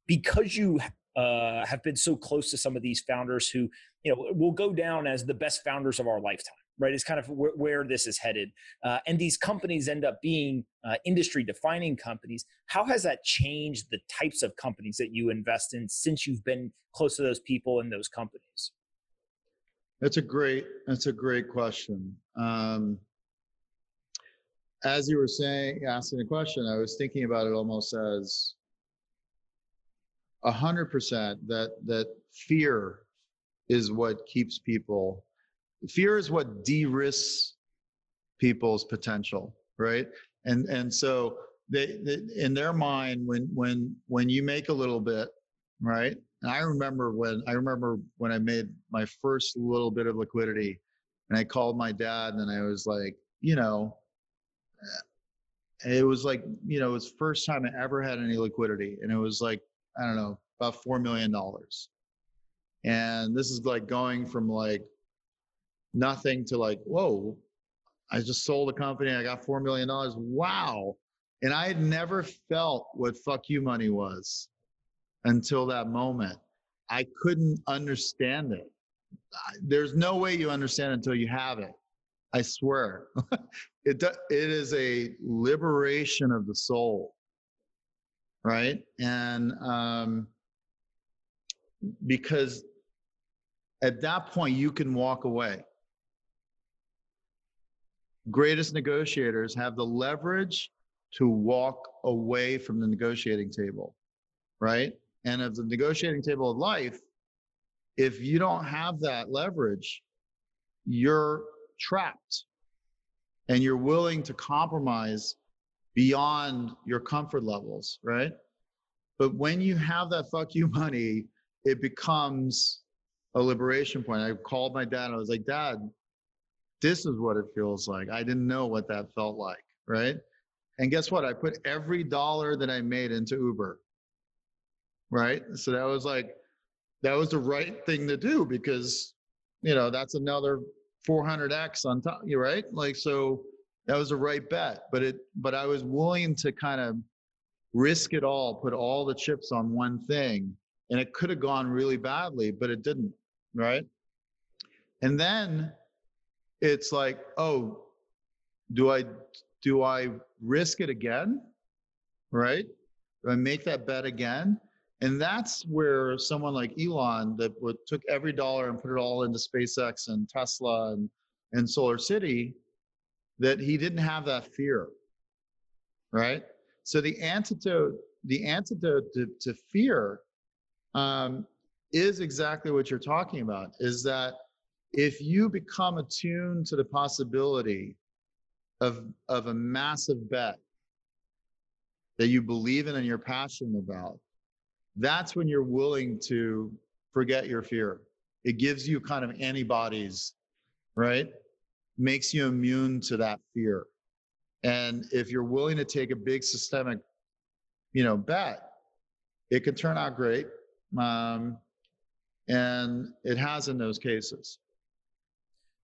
because you uh, have been so close to some of these founders who, you know, will go down as the best founders of our lifetime right is kind of where, where this is headed uh, and these companies end up being uh, industry defining companies. How has that changed the types of companies that you invest in since you've been close to those people and those companies? That's a great that's a great question. Um, as you were saying asking the question i was thinking about it almost as a hundred percent that that fear is what keeps people fear is what de-risks people's potential right And and so they, they in their mind when when when you make a little bit, right? And I remember when I remember when I made my first little bit of liquidity, and I called my dad, and I was like, you know, eh, it was like you know it was first time i ever had any liquidity and it was like i don't know about four million dollars and this is like going from like nothing to like whoa i just sold a company i got four million dollars wow and i had never felt what fuck you money was until that moment i couldn't understand it there's no way you understand until you have it I swear. it, it is a liberation of the soul, right? And um, because at that point, you can walk away. Greatest negotiators have the leverage to walk away from the negotiating table, right? And of the negotiating table of life, if you don't have that leverage, you're trapped and you're willing to compromise beyond your comfort levels, right? But when you have that fuck you money, it becomes a liberation point. I called my dad. I was like, Dad, this is what it feels like. I didn't know what that felt like, right? And guess what? I put every dollar that I made into Uber, right? So that was like, that was the right thing to do because, you know, that's another 400x on top right like so that was a right bet but it but i was willing to kind of risk it all put all the chips on one thing and it could have gone really badly but it didn't right and then it's like oh do i do i risk it again right do i make that bet again and that's where someone like Elon that would, took every dollar and put it all into SpaceX and Tesla and, and Solar City, that he didn't have that fear. Right? So the antidote, the antidote to, to fear um, is exactly what you're talking about, is that if you become attuned to the possibility of, of a massive bet that you believe in and you're passionate about, that's when you're willing to forget your fear. It gives you kind of antibodies, right? Makes you immune to that fear. And if you're willing to take a big systemic, you know, bet, it can turn out great. Um, and it has in those cases.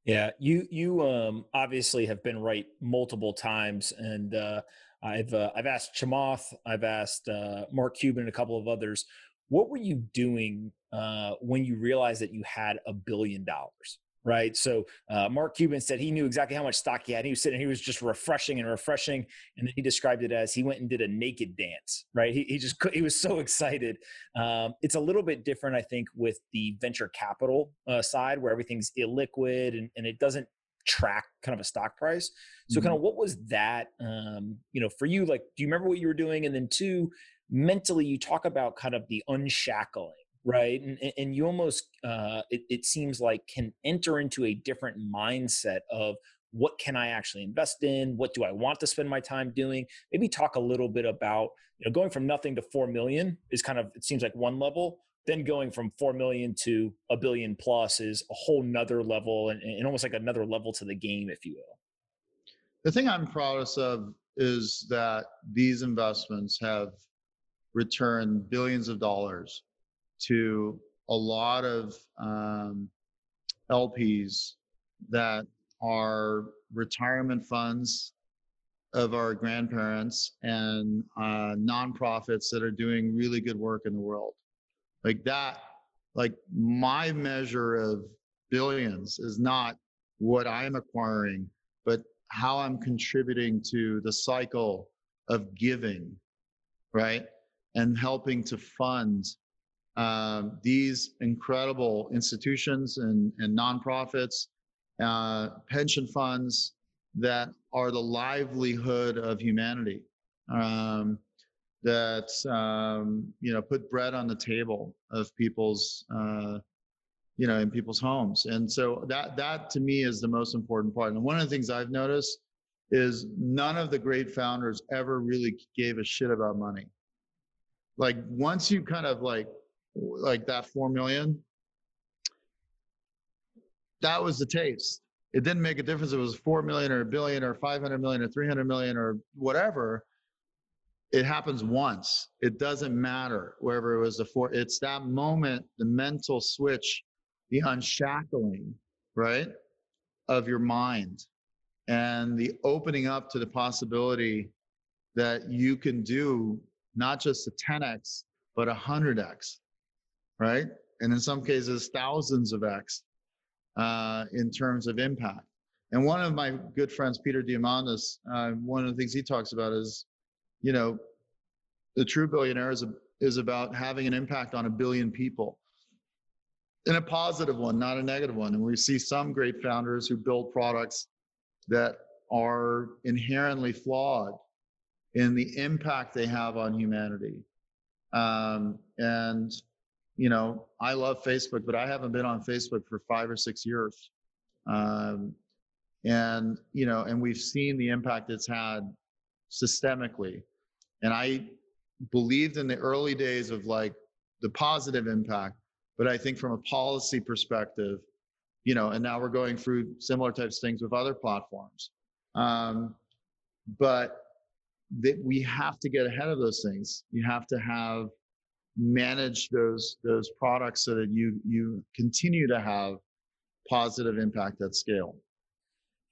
Yeah, you you um, obviously have been right multiple times, and uh, I've uh, I've asked Chamath, I've asked uh, Mark Cuban, and a couple of others. What were you doing uh, when you realized that you had a billion dollars? Right. So uh, Mark Cuban said he knew exactly how much stock he had. He was sitting, he was just refreshing and refreshing, and then he described it as he went and did a naked dance. Right. He he just he was so excited. Um, it's a little bit different, I think, with the venture capital uh, side where everything's illiquid and, and it doesn't track kind of a stock price. So mm-hmm. kind of what was that um, you know, for you like do you remember what you were doing and then two mentally you talk about kind of the unshackling right? And, and you almost uh, it, it seems like can enter into a different mindset of what can i actually invest in? What do i want to spend my time doing? Maybe talk a little bit about you know going from nothing to 4 million is kind of it seems like one level then going from 4 million to a billion plus is a whole nother level and, and almost like another level to the game if you will. The thing i'm proudest of is that these investments have returned billions of dollars to a lot of um, lps that are retirement funds of our grandparents and uh, nonprofits that are doing really good work in the world like that, like my measure of billions is not what I'm acquiring, but how I'm contributing to the cycle of giving, right? And helping to fund um, these incredible institutions and, and nonprofits, uh, pension funds that are the livelihood of humanity. Um, that um, you know put bread on the table of people's uh, you know in people's homes and so that that to me is the most important part and one of the things i've noticed is none of the great founders ever really gave a shit about money. Like once you kind of like like that 4 million that was the taste. It didn't make a difference it was 4 million or a billion or 500 million or 300 million or whatever. It happens once. It doesn't matter wherever it was the four. It's that moment, the mental switch, the unshackling, right, of your mind and the opening up to the possibility that you can do not just a 10x, but a 100x, right? And in some cases, thousands of X uh, in terms of impact. And one of my good friends, Peter Diamandis, uh, one of the things he talks about is, you know, the true billionaire is, a, is about having an impact on a billion people in a positive one, not a negative one. And we see some great founders who build products that are inherently flawed in the impact they have on humanity. Um, and you know, I love Facebook, but I haven't been on Facebook for five or six years. Um, and, you know, and we've seen the impact it's had systemically. And I believed in the early days of like the positive impact, but I think from a policy perspective, you know, and now we're going through similar types of things with other platforms. Um, but that we have to get ahead of those things. You have to have manage those those products so that you you continue to have positive impact at scale.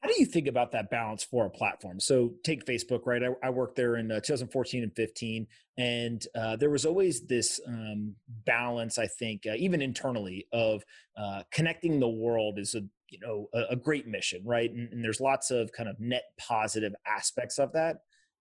How do you think about that balance for a platform? So take facebook right? I, I worked there in uh, 2014 and 15 and uh, there was always this um, balance i think uh, even internally of uh, connecting the world is a you know a, a great mission right? And, and there's lots of kind of net positive aspects of that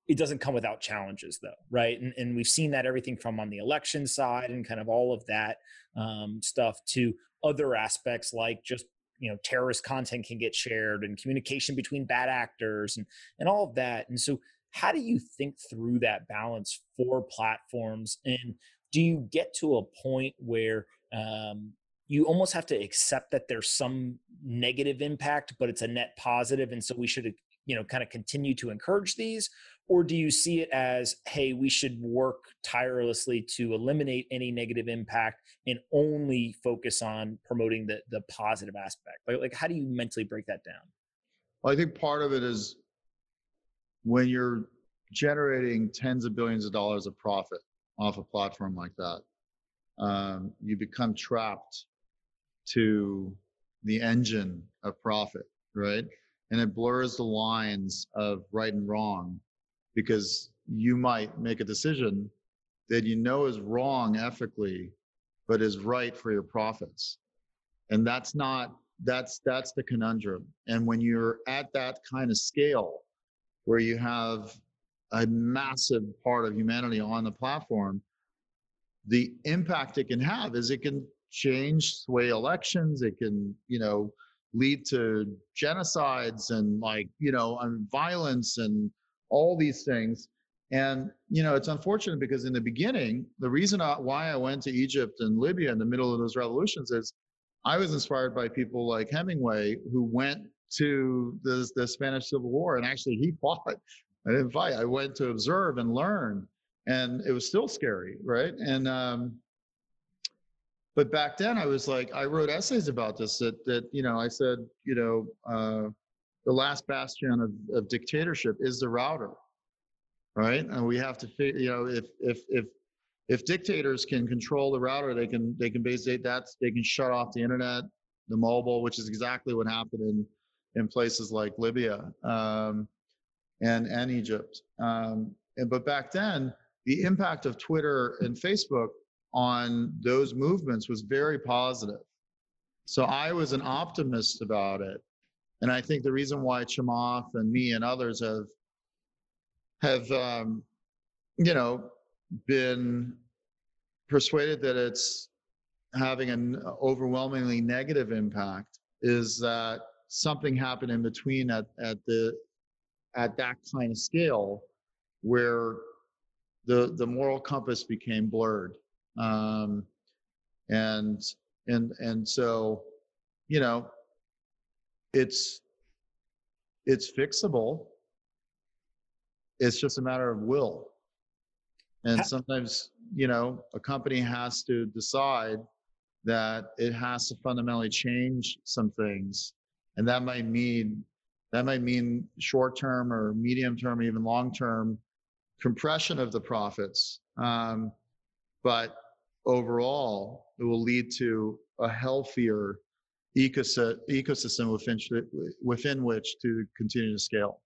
it doesn't come without challenges though right? And, and we've seen that everything from on the election side and kind of all of that um, stuff to other aspects like just you know terrorist content can get shared and communication between bad actors and and all of that. And so how do you think through that balance for platforms? And do you get to a point where um, you almost have to accept that there's some negative impact but it's a net positive and so we should you know kind of continue to encourage these or do you see it as hey we should work tirelessly to eliminate any negative impact and only focus on promoting the the positive aspect? Like, like how do you mentally break that down? Well i think part of it is when you're generating tens of billions of dollars of profit off a platform like that um, you become trapped to the engine of profit right? And it blurs the lines of right and wrong because you might make a decision that you know is wrong ethically but is right for your profits. And that's not that's that's the conundrum. And when you're at that kind of scale where you have a massive part of humanity on the platform the impact it can have is it can change sway elections it can you know lead to genocides and like you know and violence and all these things. And you know it's unfortunate because in the beginning the reason why i went to egypt and libya in the middle of those revolutions is i was inspired by people like hemingway who went to the, the spanish civil war and actually he fought. I didn't fight. I went to observe and learn. And it was still scary right? And um, but back then I was like, I wrote essays about this that, that you know, I said, you know, uh, the last bastion of, of dictatorship is the router, right? And we have to, you know, if, if, if, if dictators can control the router, they can, they can basically, that's, they can shut off the internet, the mobile, which is exactly what happened in, in places like Libya um, and, and Egypt. Um, and, but back then, the impact of Twitter and Facebook on those movements was very positive. So I was an optimist about it. And I think the reason why Chamath and me and others have have um, you know been persuaded that it's having an overwhelmingly negative impact is that something happened in between at, at the at that kind of scale where the the moral compass became blurred. Um, and and and so you know it's it's fixable it's just a matter of will. And sometimes, you know, a company has to decide that it has to fundamentally change some things. And that might mean that might mean short term or medium term, even long term compression of the profits. Um, but overall, it will lead to a healthier ecosystem within, within which to continue to scale.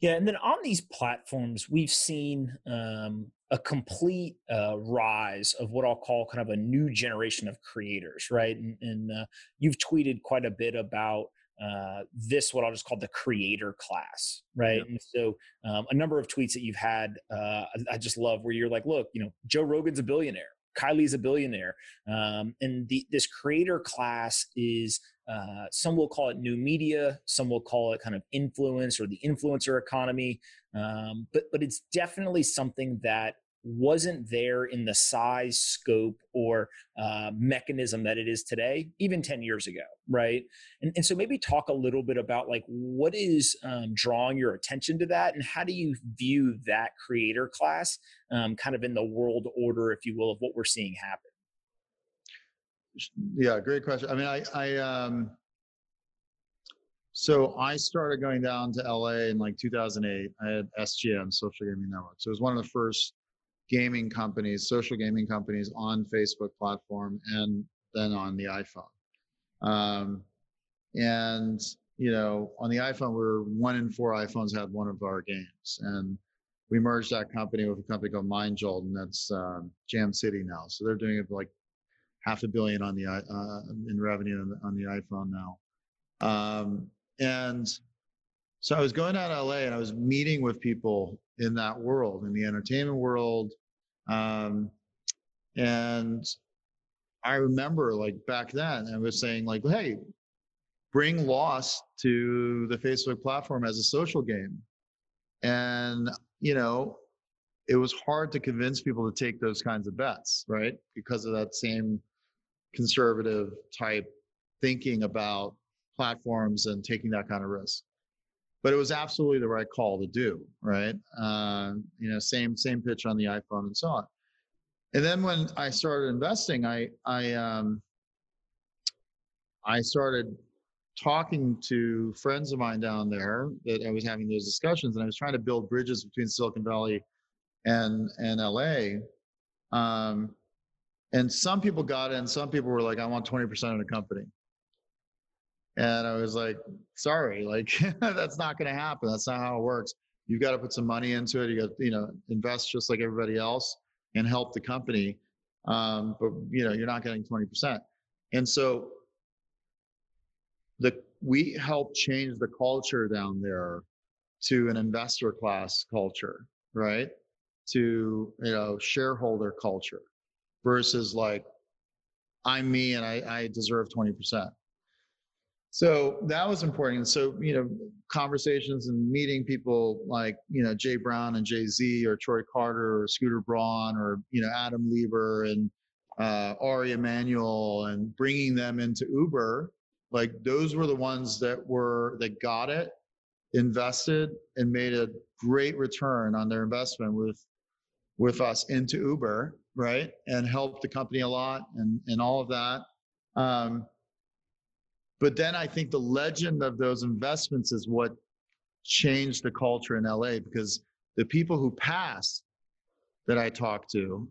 Yeah, and then on these platforms, we've seen um, a complete uh, rise of what I'll call kind of a new generation of creators, right? And, and uh, you've tweeted quite a bit about uh, this, what I'll just call the creator class, right? Yeah. And so, um, a number of tweets that you've had, uh, I just love where you're like, look, you know, Joe Rogan's a billionaire. Kylie's a billionaire. Um, and the, this creator class is, uh, some will call it new media, some will call it kind of influence or the influencer economy. Um, but, but it's definitely something that wasn't there in the size, scope, or uh, mechanism that it is today, even 10 years ago, right? And, and so maybe talk a little bit about like what is um, drawing your attention to that and how do you view that creator class um, kind of in the world order, if you will, of what we're seeing happen? Yeah, great question. I mean, I, I, um, so I started going down to LA in like 2008. I had SGN, Social Gaming Network. So it was one of the first gaming companies, social gaming companies on Facebook platform and then on the iPhone. Um, and you know, on the iPhone, we're one in four iPhones had one of our games, and we merged that company with a company called MindJolt, and that's um, Jam City now. So they're doing like half a billion on the uh, in revenue on the iPhone now. Um, and so I was going out to LA and I was meeting with people in that world, in the entertainment world, um, and I remember like back then, I was saying like, hey, bring Lost to the Facebook platform as a social game. And, you know, it was hard to convince people to take those kinds of bets, right? Because of that same conservative type thinking about platforms and taking that kind of risk but it was absolutely the right call to do right? Uh, you know same same pitch on the iphone and so on. And then when i started investing i i um i started talking to friends of mine down there that i was having those discussions and i was trying to build bridges between silicon valley and and la um and some people got in, some people were like i want 20% of the company and I was like, sorry, like that's not going to happen. That's not how it works. You've got to put some money into it. You got, you know, invest just like everybody else and help the company. Um, but you know, you're not getting 20%. And so the, we help change the culture down there to an investor class culture, right? To, you know, shareholder culture versus like, I'm me and I, I deserve 20% so that was important. So, you know, conversations and meeting people like, you know, Jay Brown and Jay Z or Troy Carter or Scooter Braun or, you know, Adam Leber and uh, Ari Emanuel and bringing them into Uber, like those were the ones that were, that got it, invested and made a great return on their investment with, with us into Uber, right? And helped the company a lot and, and all of that. Um, but then I think the legend of those investments is what changed the culture in LA because the people who passed that I talked to,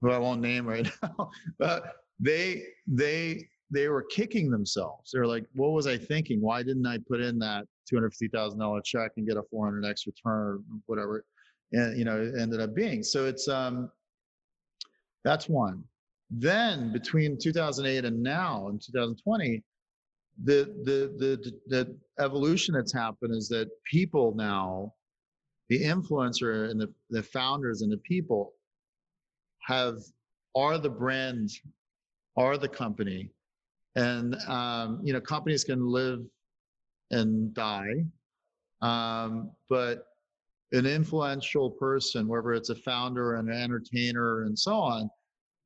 who I won't name right now, but they they they were kicking themselves. They're like, "What was I thinking? Why didn't I put in that two hundred fifty thousand dollar check and get a four hundred x return, or whatever?" And you know, it ended up being. So it's um, that's one. Then between 2008 and now in 2020, the, the the the evolution that's happened is that people now the influencer and the, the founders and the people have are the brand are the company. And um, you know companies can live and die. Um, but an influential person whether it's a founder and an entertainer and so on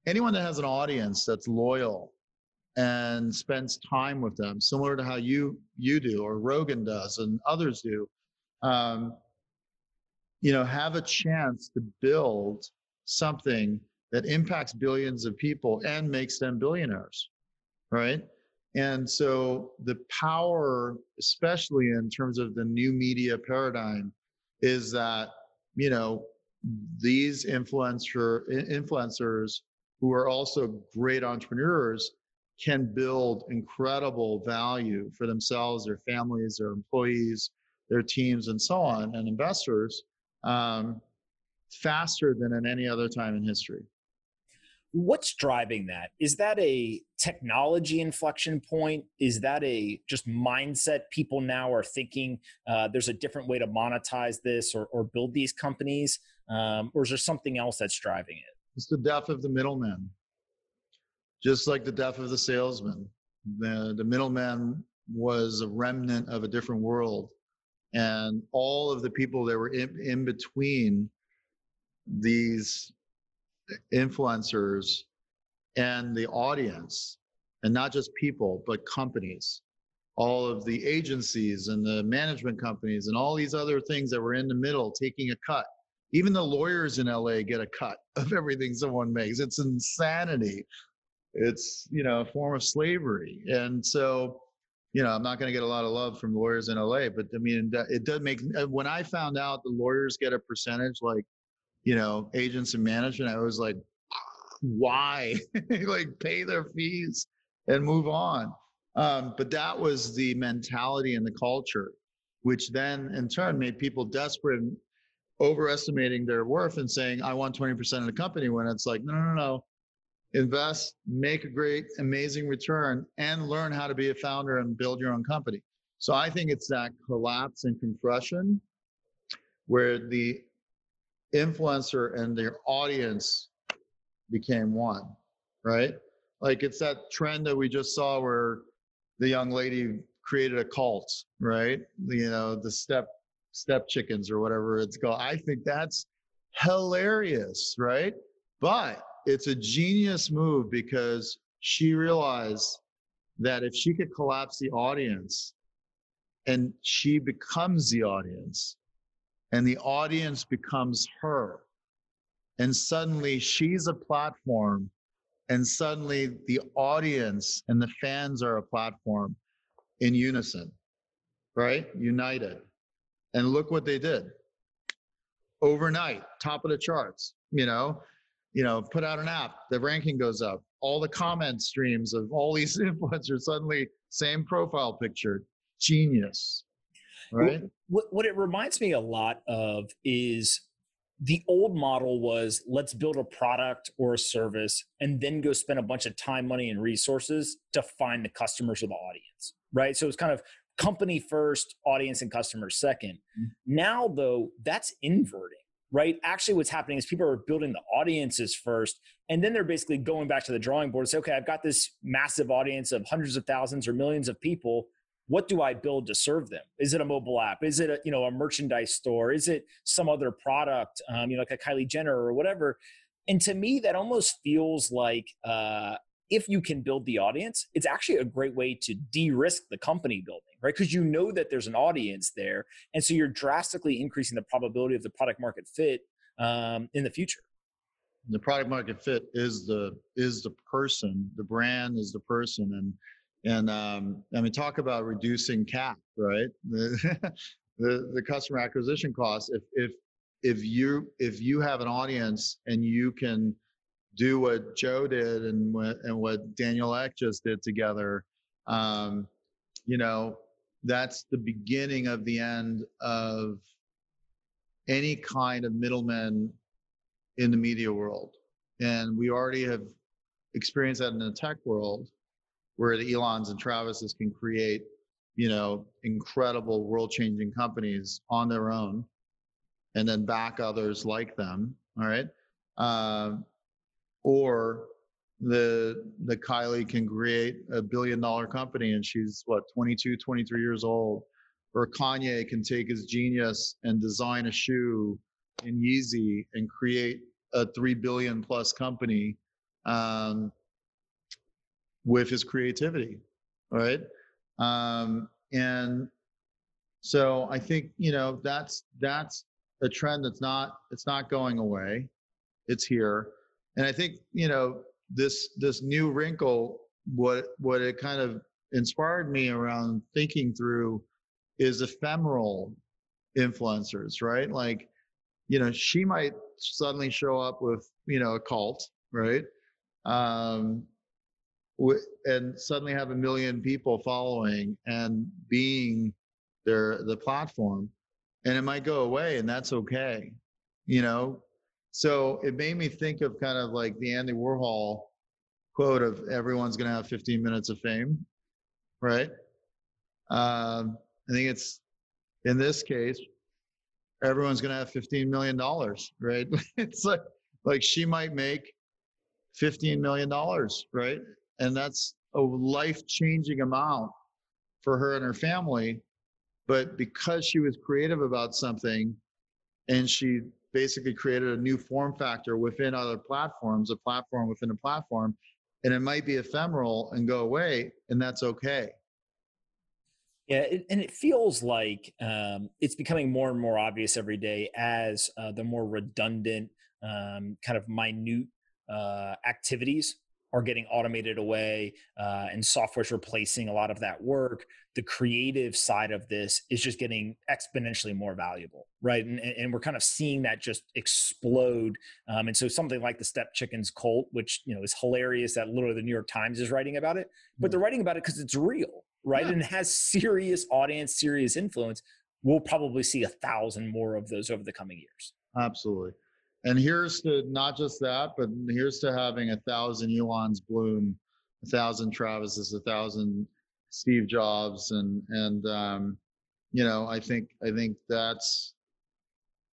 anyone that has an audience that's loyal and spends time with them, similar to how you you do or Rogan does and others do. Um, you know, have a chance to build something that impacts billions of people and makes them billionaires, right? And so the power, especially in terms of the new media paradigm, is that you know these influencer influencers who are also great entrepreneurs can build incredible value for themselves, their families, their employees, their teams, and so on, and investors um, faster than at any other time in history. What's driving that? Is that a technology inflection point? Is that a just mindset people now are thinking uh, there's a different way to monetize this or, or build these companies? Um, or is there something else that's driving it? It's the death of the middleman, just like the death of the salesman. The, the middleman was a remnant of a different world. And all of the people that were in, in between these influencers and the audience, and not just people, but companies, all of the agencies and the management companies and all these other things that were in the middle taking a cut. Even the lawyers in LA get a cut of everything someone makes. It's insanity. It's, you know, a form of slavery. And so, you know, I'm not going to get a lot of love from lawyers in LA, but I mean, it does make, when I found out the lawyers get a percentage like you know, agents and management, I was like, why? like pay their fees and move on. Um, but that was the mentality and the culture, which then in turn made people desperate and overestimating their worth and saying, I want 20% of the company when it's like, no, no, no. Invest, make a great, amazing return, and learn how to be a founder and build your own company. So I think it's that collapse and compression where the influencer and their audience became one, right? Like it's that trend that we just saw where the young lady created a cult, right? You know, the step step chickens or whatever it's called. I think that's hilarious, right? But it's a genius move because she realized that if she could collapse the audience and she becomes the audience, and the audience becomes her. And suddenly she's a platform, and suddenly the audience and the fans are a platform in unison, right? United. And look what they did. Overnight, top of the charts, you know, you know, put out an app, the ranking goes up. All the comment streams of all these influencers suddenly same profile picture. Genius right? What, what it reminds me a lot of is the old model was let's build a product or a service and then go spend a bunch of time, money, and resources to find the customers or the audience, right? So it's kind of company first, audience and customers 2nd mm-hmm. Now, though, that's inverting, right? Actually, what's happening is people are building the audiences first, and then they're basically going back to the drawing board and say, okay, I've got this massive audience of hundreds of thousands or millions of people what do I build to serve them? Is it a mobile app? Is it a you know a merchandise store? Is it some other product, um, you know, like a Kylie Jenner or whatever? And to me, that almost feels like uh, if you can build the audience, it's actually a great way to de-risk the company building, right? Because you know that there's an audience there, and so you're drastically increasing the probability of the product market fit um, in the future. The product market fit is the is the person. The brand is the person, and and um, I mean, talk about reducing CAC, right? The, the, the customer acquisition cost. If if if you if you have an audience and you can do what Joe did and what and what Daniel Ek just did together, um, you know, that's the beginning of the end of any kind of middlemen in the media world. And we already have experienced that in the tech world where the Elons and Travises can create, you know, incredible world-changing companies on their own, and then back others like them. All right, uh, or the the Kylie can create a billion-dollar company, and she's what 22, 23 years old. Or Kanye can take his genius and design a shoe in Yeezy and create a three billion plus company. Um, with his creativity, right? Um, and so I think you know that's that's a trend that's not it's not going away. It's here, and I think you know this this new wrinkle. What what it kind of inspired me around thinking through is ephemeral influencers, right? Like, you know, she might suddenly show up with you know a cult, right? Um, and suddenly have a million people following and being their the platform and it might go away and that's okay you know so it made me think of kind of like the andy warhol quote of everyone's going to have 15 minutes of fame right? Um, i think it's in this case everyone's going to have 15 million dollars right? It's like like she might make 15 million dollars right? And that's a life changing amount for her and her family but because she was creative about something and she basically created a new form factor within other platforms a platform within a platform and it might be ephemeral and go away and that's okay. Yeah, and it feels like um, it's becoming more and more obvious every day as uh, the more redundant, um, kind of minute uh, activities are getting automated away uh, and software's replacing a lot of that work the creative side of this is just getting exponentially more valuable right? And, and we're kind of seeing that just explode um, and so something like the step chickens cult which you know is hilarious that literally the new york times is writing about it but they're writing about it because it's real right? Yeah. and has serious audience serious influence. We'll probably see a thousand more of those over the coming years. Absolutely and here's to not just that, but here's to having a thousand Elons bloom, a thousand Travises, a thousand Steve Jobs, and and um, you know, I think I think that's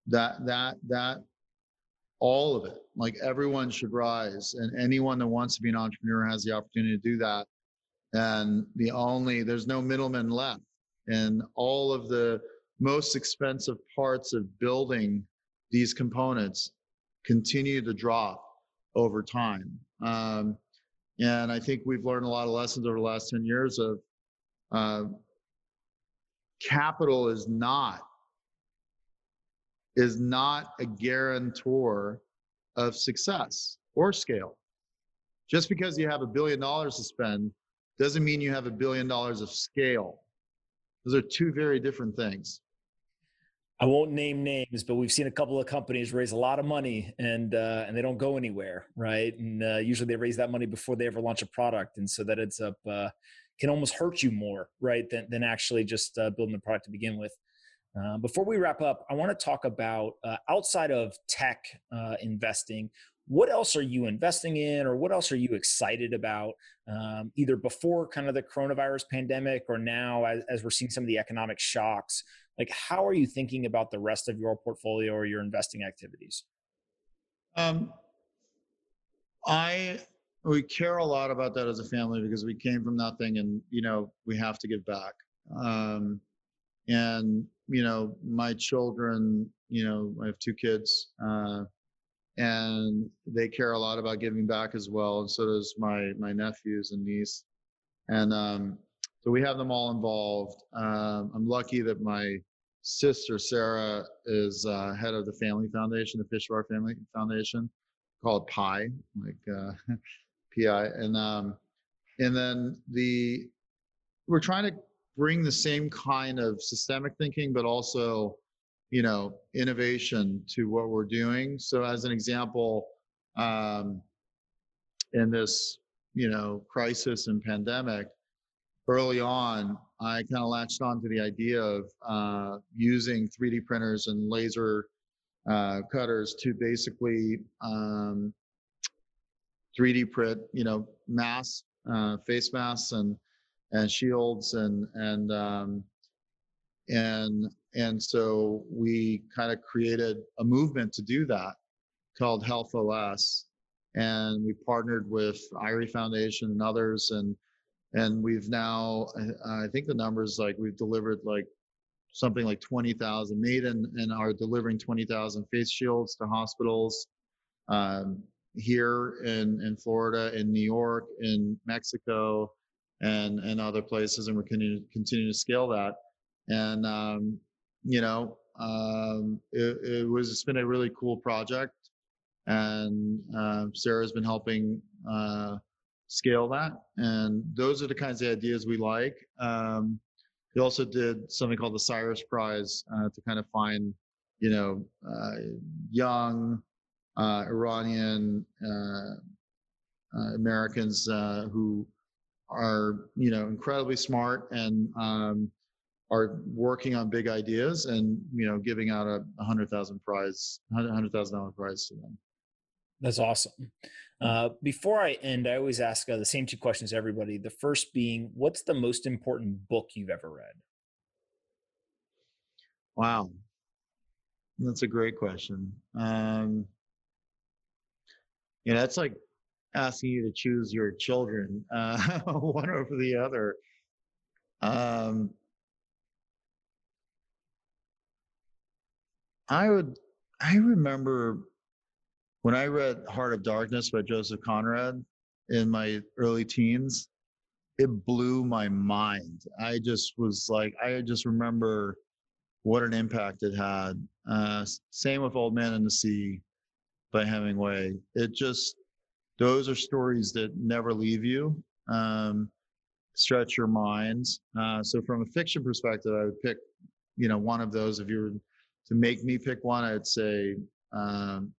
that that that all of it. Like everyone should rise, and anyone that wants to be an entrepreneur has the opportunity to do that. And the only there's no middleman left, and all of the most expensive parts of building these components continue to drop over time. Um, and I think we've learned a lot of lessons over the last 10 years of uh, capital is not is not a guarantor of success or scale. Just because you have a billion dollars to spend doesn't mean you have a billion dollars of scale. Those are two very different things. I won't name names, but we've seen a couple of companies raise a lot of money and uh, and they don't go anywhere, right? And uh, usually they raise that money before they ever launch a product, and so that ends up uh, can almost hurt you more, right, than than actually just uh, building the product to begin with. Uh, before we wrap up, I want to talk about uh, outside of tech investing. What else are you investing in, or what else are you excited about, um, either before kind of the coronavirus pandemic, or now as, as we're seeing some of the economic shocks? Like how are you thinking about the rest of your portfolio or your investing activities? Um, i we care a lot about that as a family because we came from nothing and you know we have to give back. Um, and you know my children you know i have two kids uh, and they care a lot about giving back as well and so does my my nephews and niece. And um, so we have them all involved. Um, i'm lucky that my sister Sarah is uh, head of the family foundation, the Pishevar Family Foundation, called PI, like uh, PI, and um, and then the we're trying to bring the same kind of systemic thinking, but also you know innovation to what we're doing. So as an example, um, in this you know crisis and pandemic, early on, I kind of latched on to the idea of uh, using 3D printers and laser uh, cutters to basically um, 3D print, you know, masks, uh, face masks, and and shields, and and um, and and so we kind of created a movement to do that called Health OS, and we partnered with IRI Foundation and others, and and we've now i think the numbers like we've delivered like something like 20,000 made and, and are delivering 20,000 face shields to hospitals um, here in, in Florida, in New York, in Mexico, and, and other places. And we're continuing, continue to scale that. And, um, you know, um, it, it, was it's been a really cool project, and uh, Sarah's been helping uh, scale that. And those are the kinds of ideas we like. Um, we also did something called the Cyrus Prize uh, to kind of find, you know, uh, young uh, Iranian uh, uh, Americans who are, you know, incredibly smart and um, are working on big ideas and, you know, giving out a hundred thousand prize, hundred thousand dollar prize to them. That's awesome. Uh, before I end, I always ask uh, the same two questions to everybody. The first being, what's the most important book you've ever read? Wow, that's a great question. Um, you know, that's like asking you to choose your children, uh, one over the other. Um, I would, I remember when I read Heart of Darkness by Joseph Conrad in my early teens, it blew my mind. I just was like, I just remember what an impact it had. Uh, same with Old Man and the Sea by Hemingway. It just, those are stories that never leave you, um, stretch your minds. Uh, so from a fiction perspective, I would pick, you know, one of those. If you were to make me pick one, I'd say um,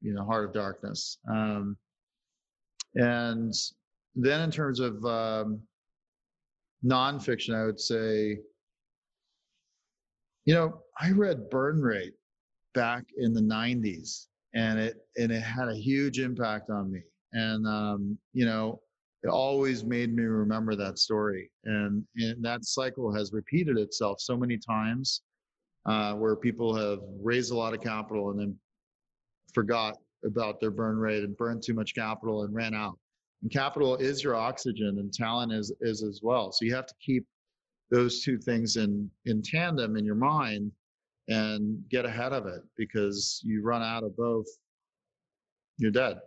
you know, Heart of Darkness. Um, and then in terms of um, nonfiction, I would say, you know, I read Burn Rate back in the 90s and it and it had a huge impact on me. And um, you know, it always made me remember that story. And, and that cycle has repeated itself so many times uh, where people have raised a lot of capital and then forgot about their burn rate and burned too much capital and ran out. And capital is your oxygen and talent is is as well. So you have to keep those two things in in tandem in your mind and get ahead of it because you run out of both you're dead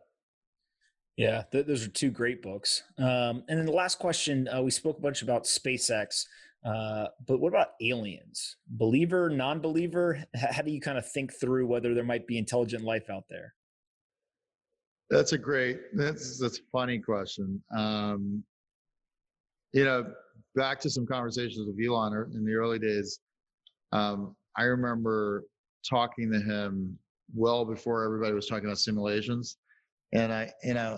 yeah th- those are two great books um, and then the last question uh, we spoke a bunch about spacex uh, but what about aliens? Believer, non-believer? How do you kind of think through whether there might be intelligent life out there? That's a great. That's that's a funny question. Um, you know, back to some conversations with Elon er, in the early days. Um, I remember talking to him well before everybody was talking about simulations, and I, you know,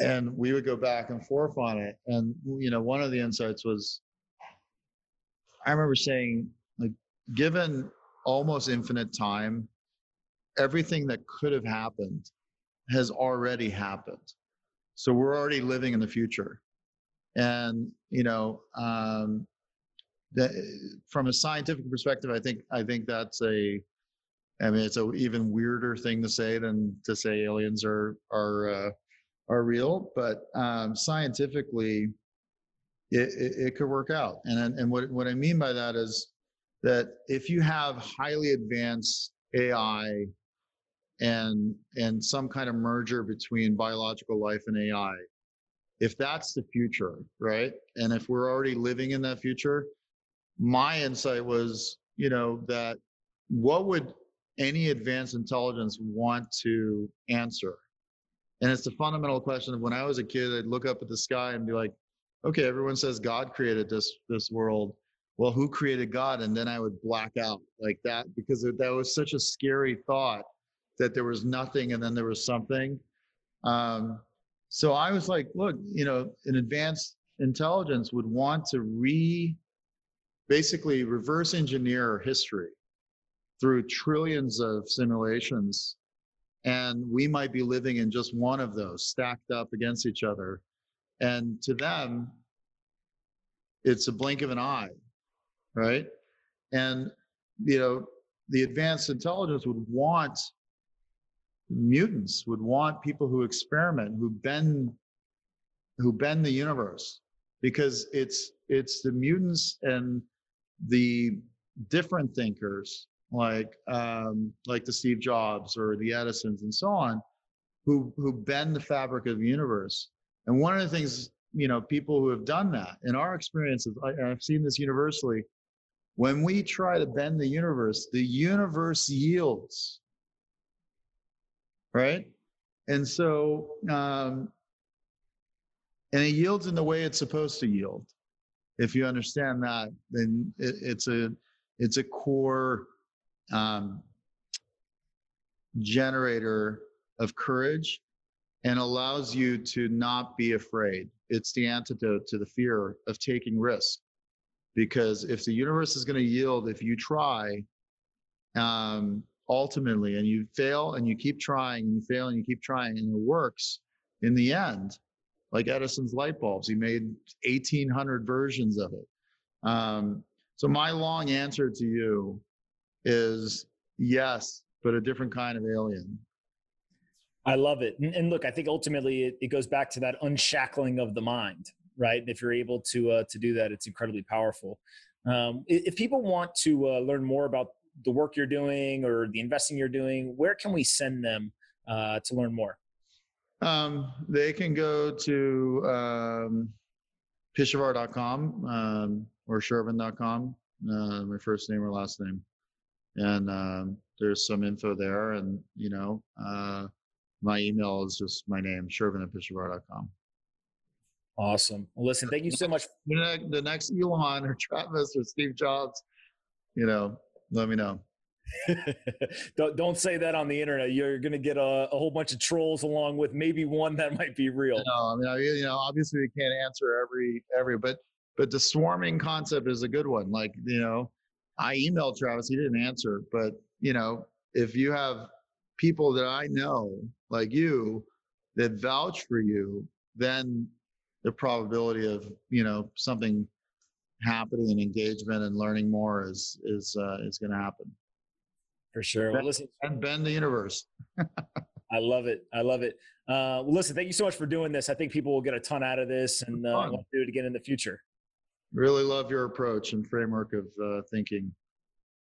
and we would go back and forth on it. And you know, one of the insights was I remember saying, like, given almost infinite time, everything that could have happened has already happened. So we're already living in the future. And, you know, um, that, from a scientific perspective, I think I think that's a, I mean, it's an even weirder thing to say than to say aliens are are uh, are real. But um, scientifically, it, it, it could work out. And, and what, what I mean by that is that if you have highly advanced AI and, and some kind of merger between biological life and AI, if that's the future, right? And if we're already living in that future, my insight was, you know, that what would any advanced intelligence want to answer? And it's the fundamental question of when I was a kid, I'd look up at the sky and be like, okay, everyone says God created this this world. Well, who created God? And then I would black out like that because that was such a scary thought that there was nothing and then there was something. Um, so I was like, look, you know, an advanced intelligence would want to re basically reverse engineer history through trillions of simulations. And we might be living in just one of those stacked up against each other and to them, it's a blink of an eye, right? And, you know, the advanced intelligence would want mutants, would want people who experiment, who bend, who bend the universe, because it's it's the mutants and the different thinkers like um, like the Steve Jobs or the Edisons and so on, who who bend the fabric of the universe. And one of the things, you know, people who have done that in our experiences, I, I've seen this universally, when we try to bend the universe, the universe yields. Right? And so, um, and it yields in the way it's supposed to yield. If you understand that, then it, it's a it's a core um, generator of courage and allows you to not be afraid. It's the antidote to the fear of taking risk. Because if the universe is going to yield, if you try, um, ultimately, and you fail and you keep trying and you fail and you keep trying and it works in the end, like Edison's light bulbs, he made 1800 versions of it. Um, so my long answer to you is yes, but a different kind of alien. I love it. And, look, I think ultimately it, it, goes back to that unshackling of the mind, right? And if you're able to uh, to do that, it's incredibly powerful. Um, if people want to uh, learn more about the work you're doing or the investing you're doing, where can we send them uh, to learn more? Um, they can go to um, pishevar.com um, or shervin.com, uh, my first name or last name. And um, there's some info there. And, you know, uh, my email is just my name, shervin at pishevar.com. Awesome. Well, listen, thank you so much. The next, the next Elon or Travis or Steve Jobs, you know, let me know. don't, don't say that on the internet. You're going to get a, a, whole bunch of trolls along with maybe one that might be real. No, I mean, I, you know, obviously we can't answer every every, but but the swarming concept is a good one. Like you know, I emailed Travis, he didn't answer, but you know, if you have people that I know like you that vouch for you, then the probability of you know something happening and engagement and learning more is is uh, is going to happen for sure. Well, listen, and bend the universe. I love it. I love it. Uh, well, listen, thank you so much for doing this. I think people will get a ton out of this, and uh, to do it again in the future. Really love your approach and framework of uh, thinking.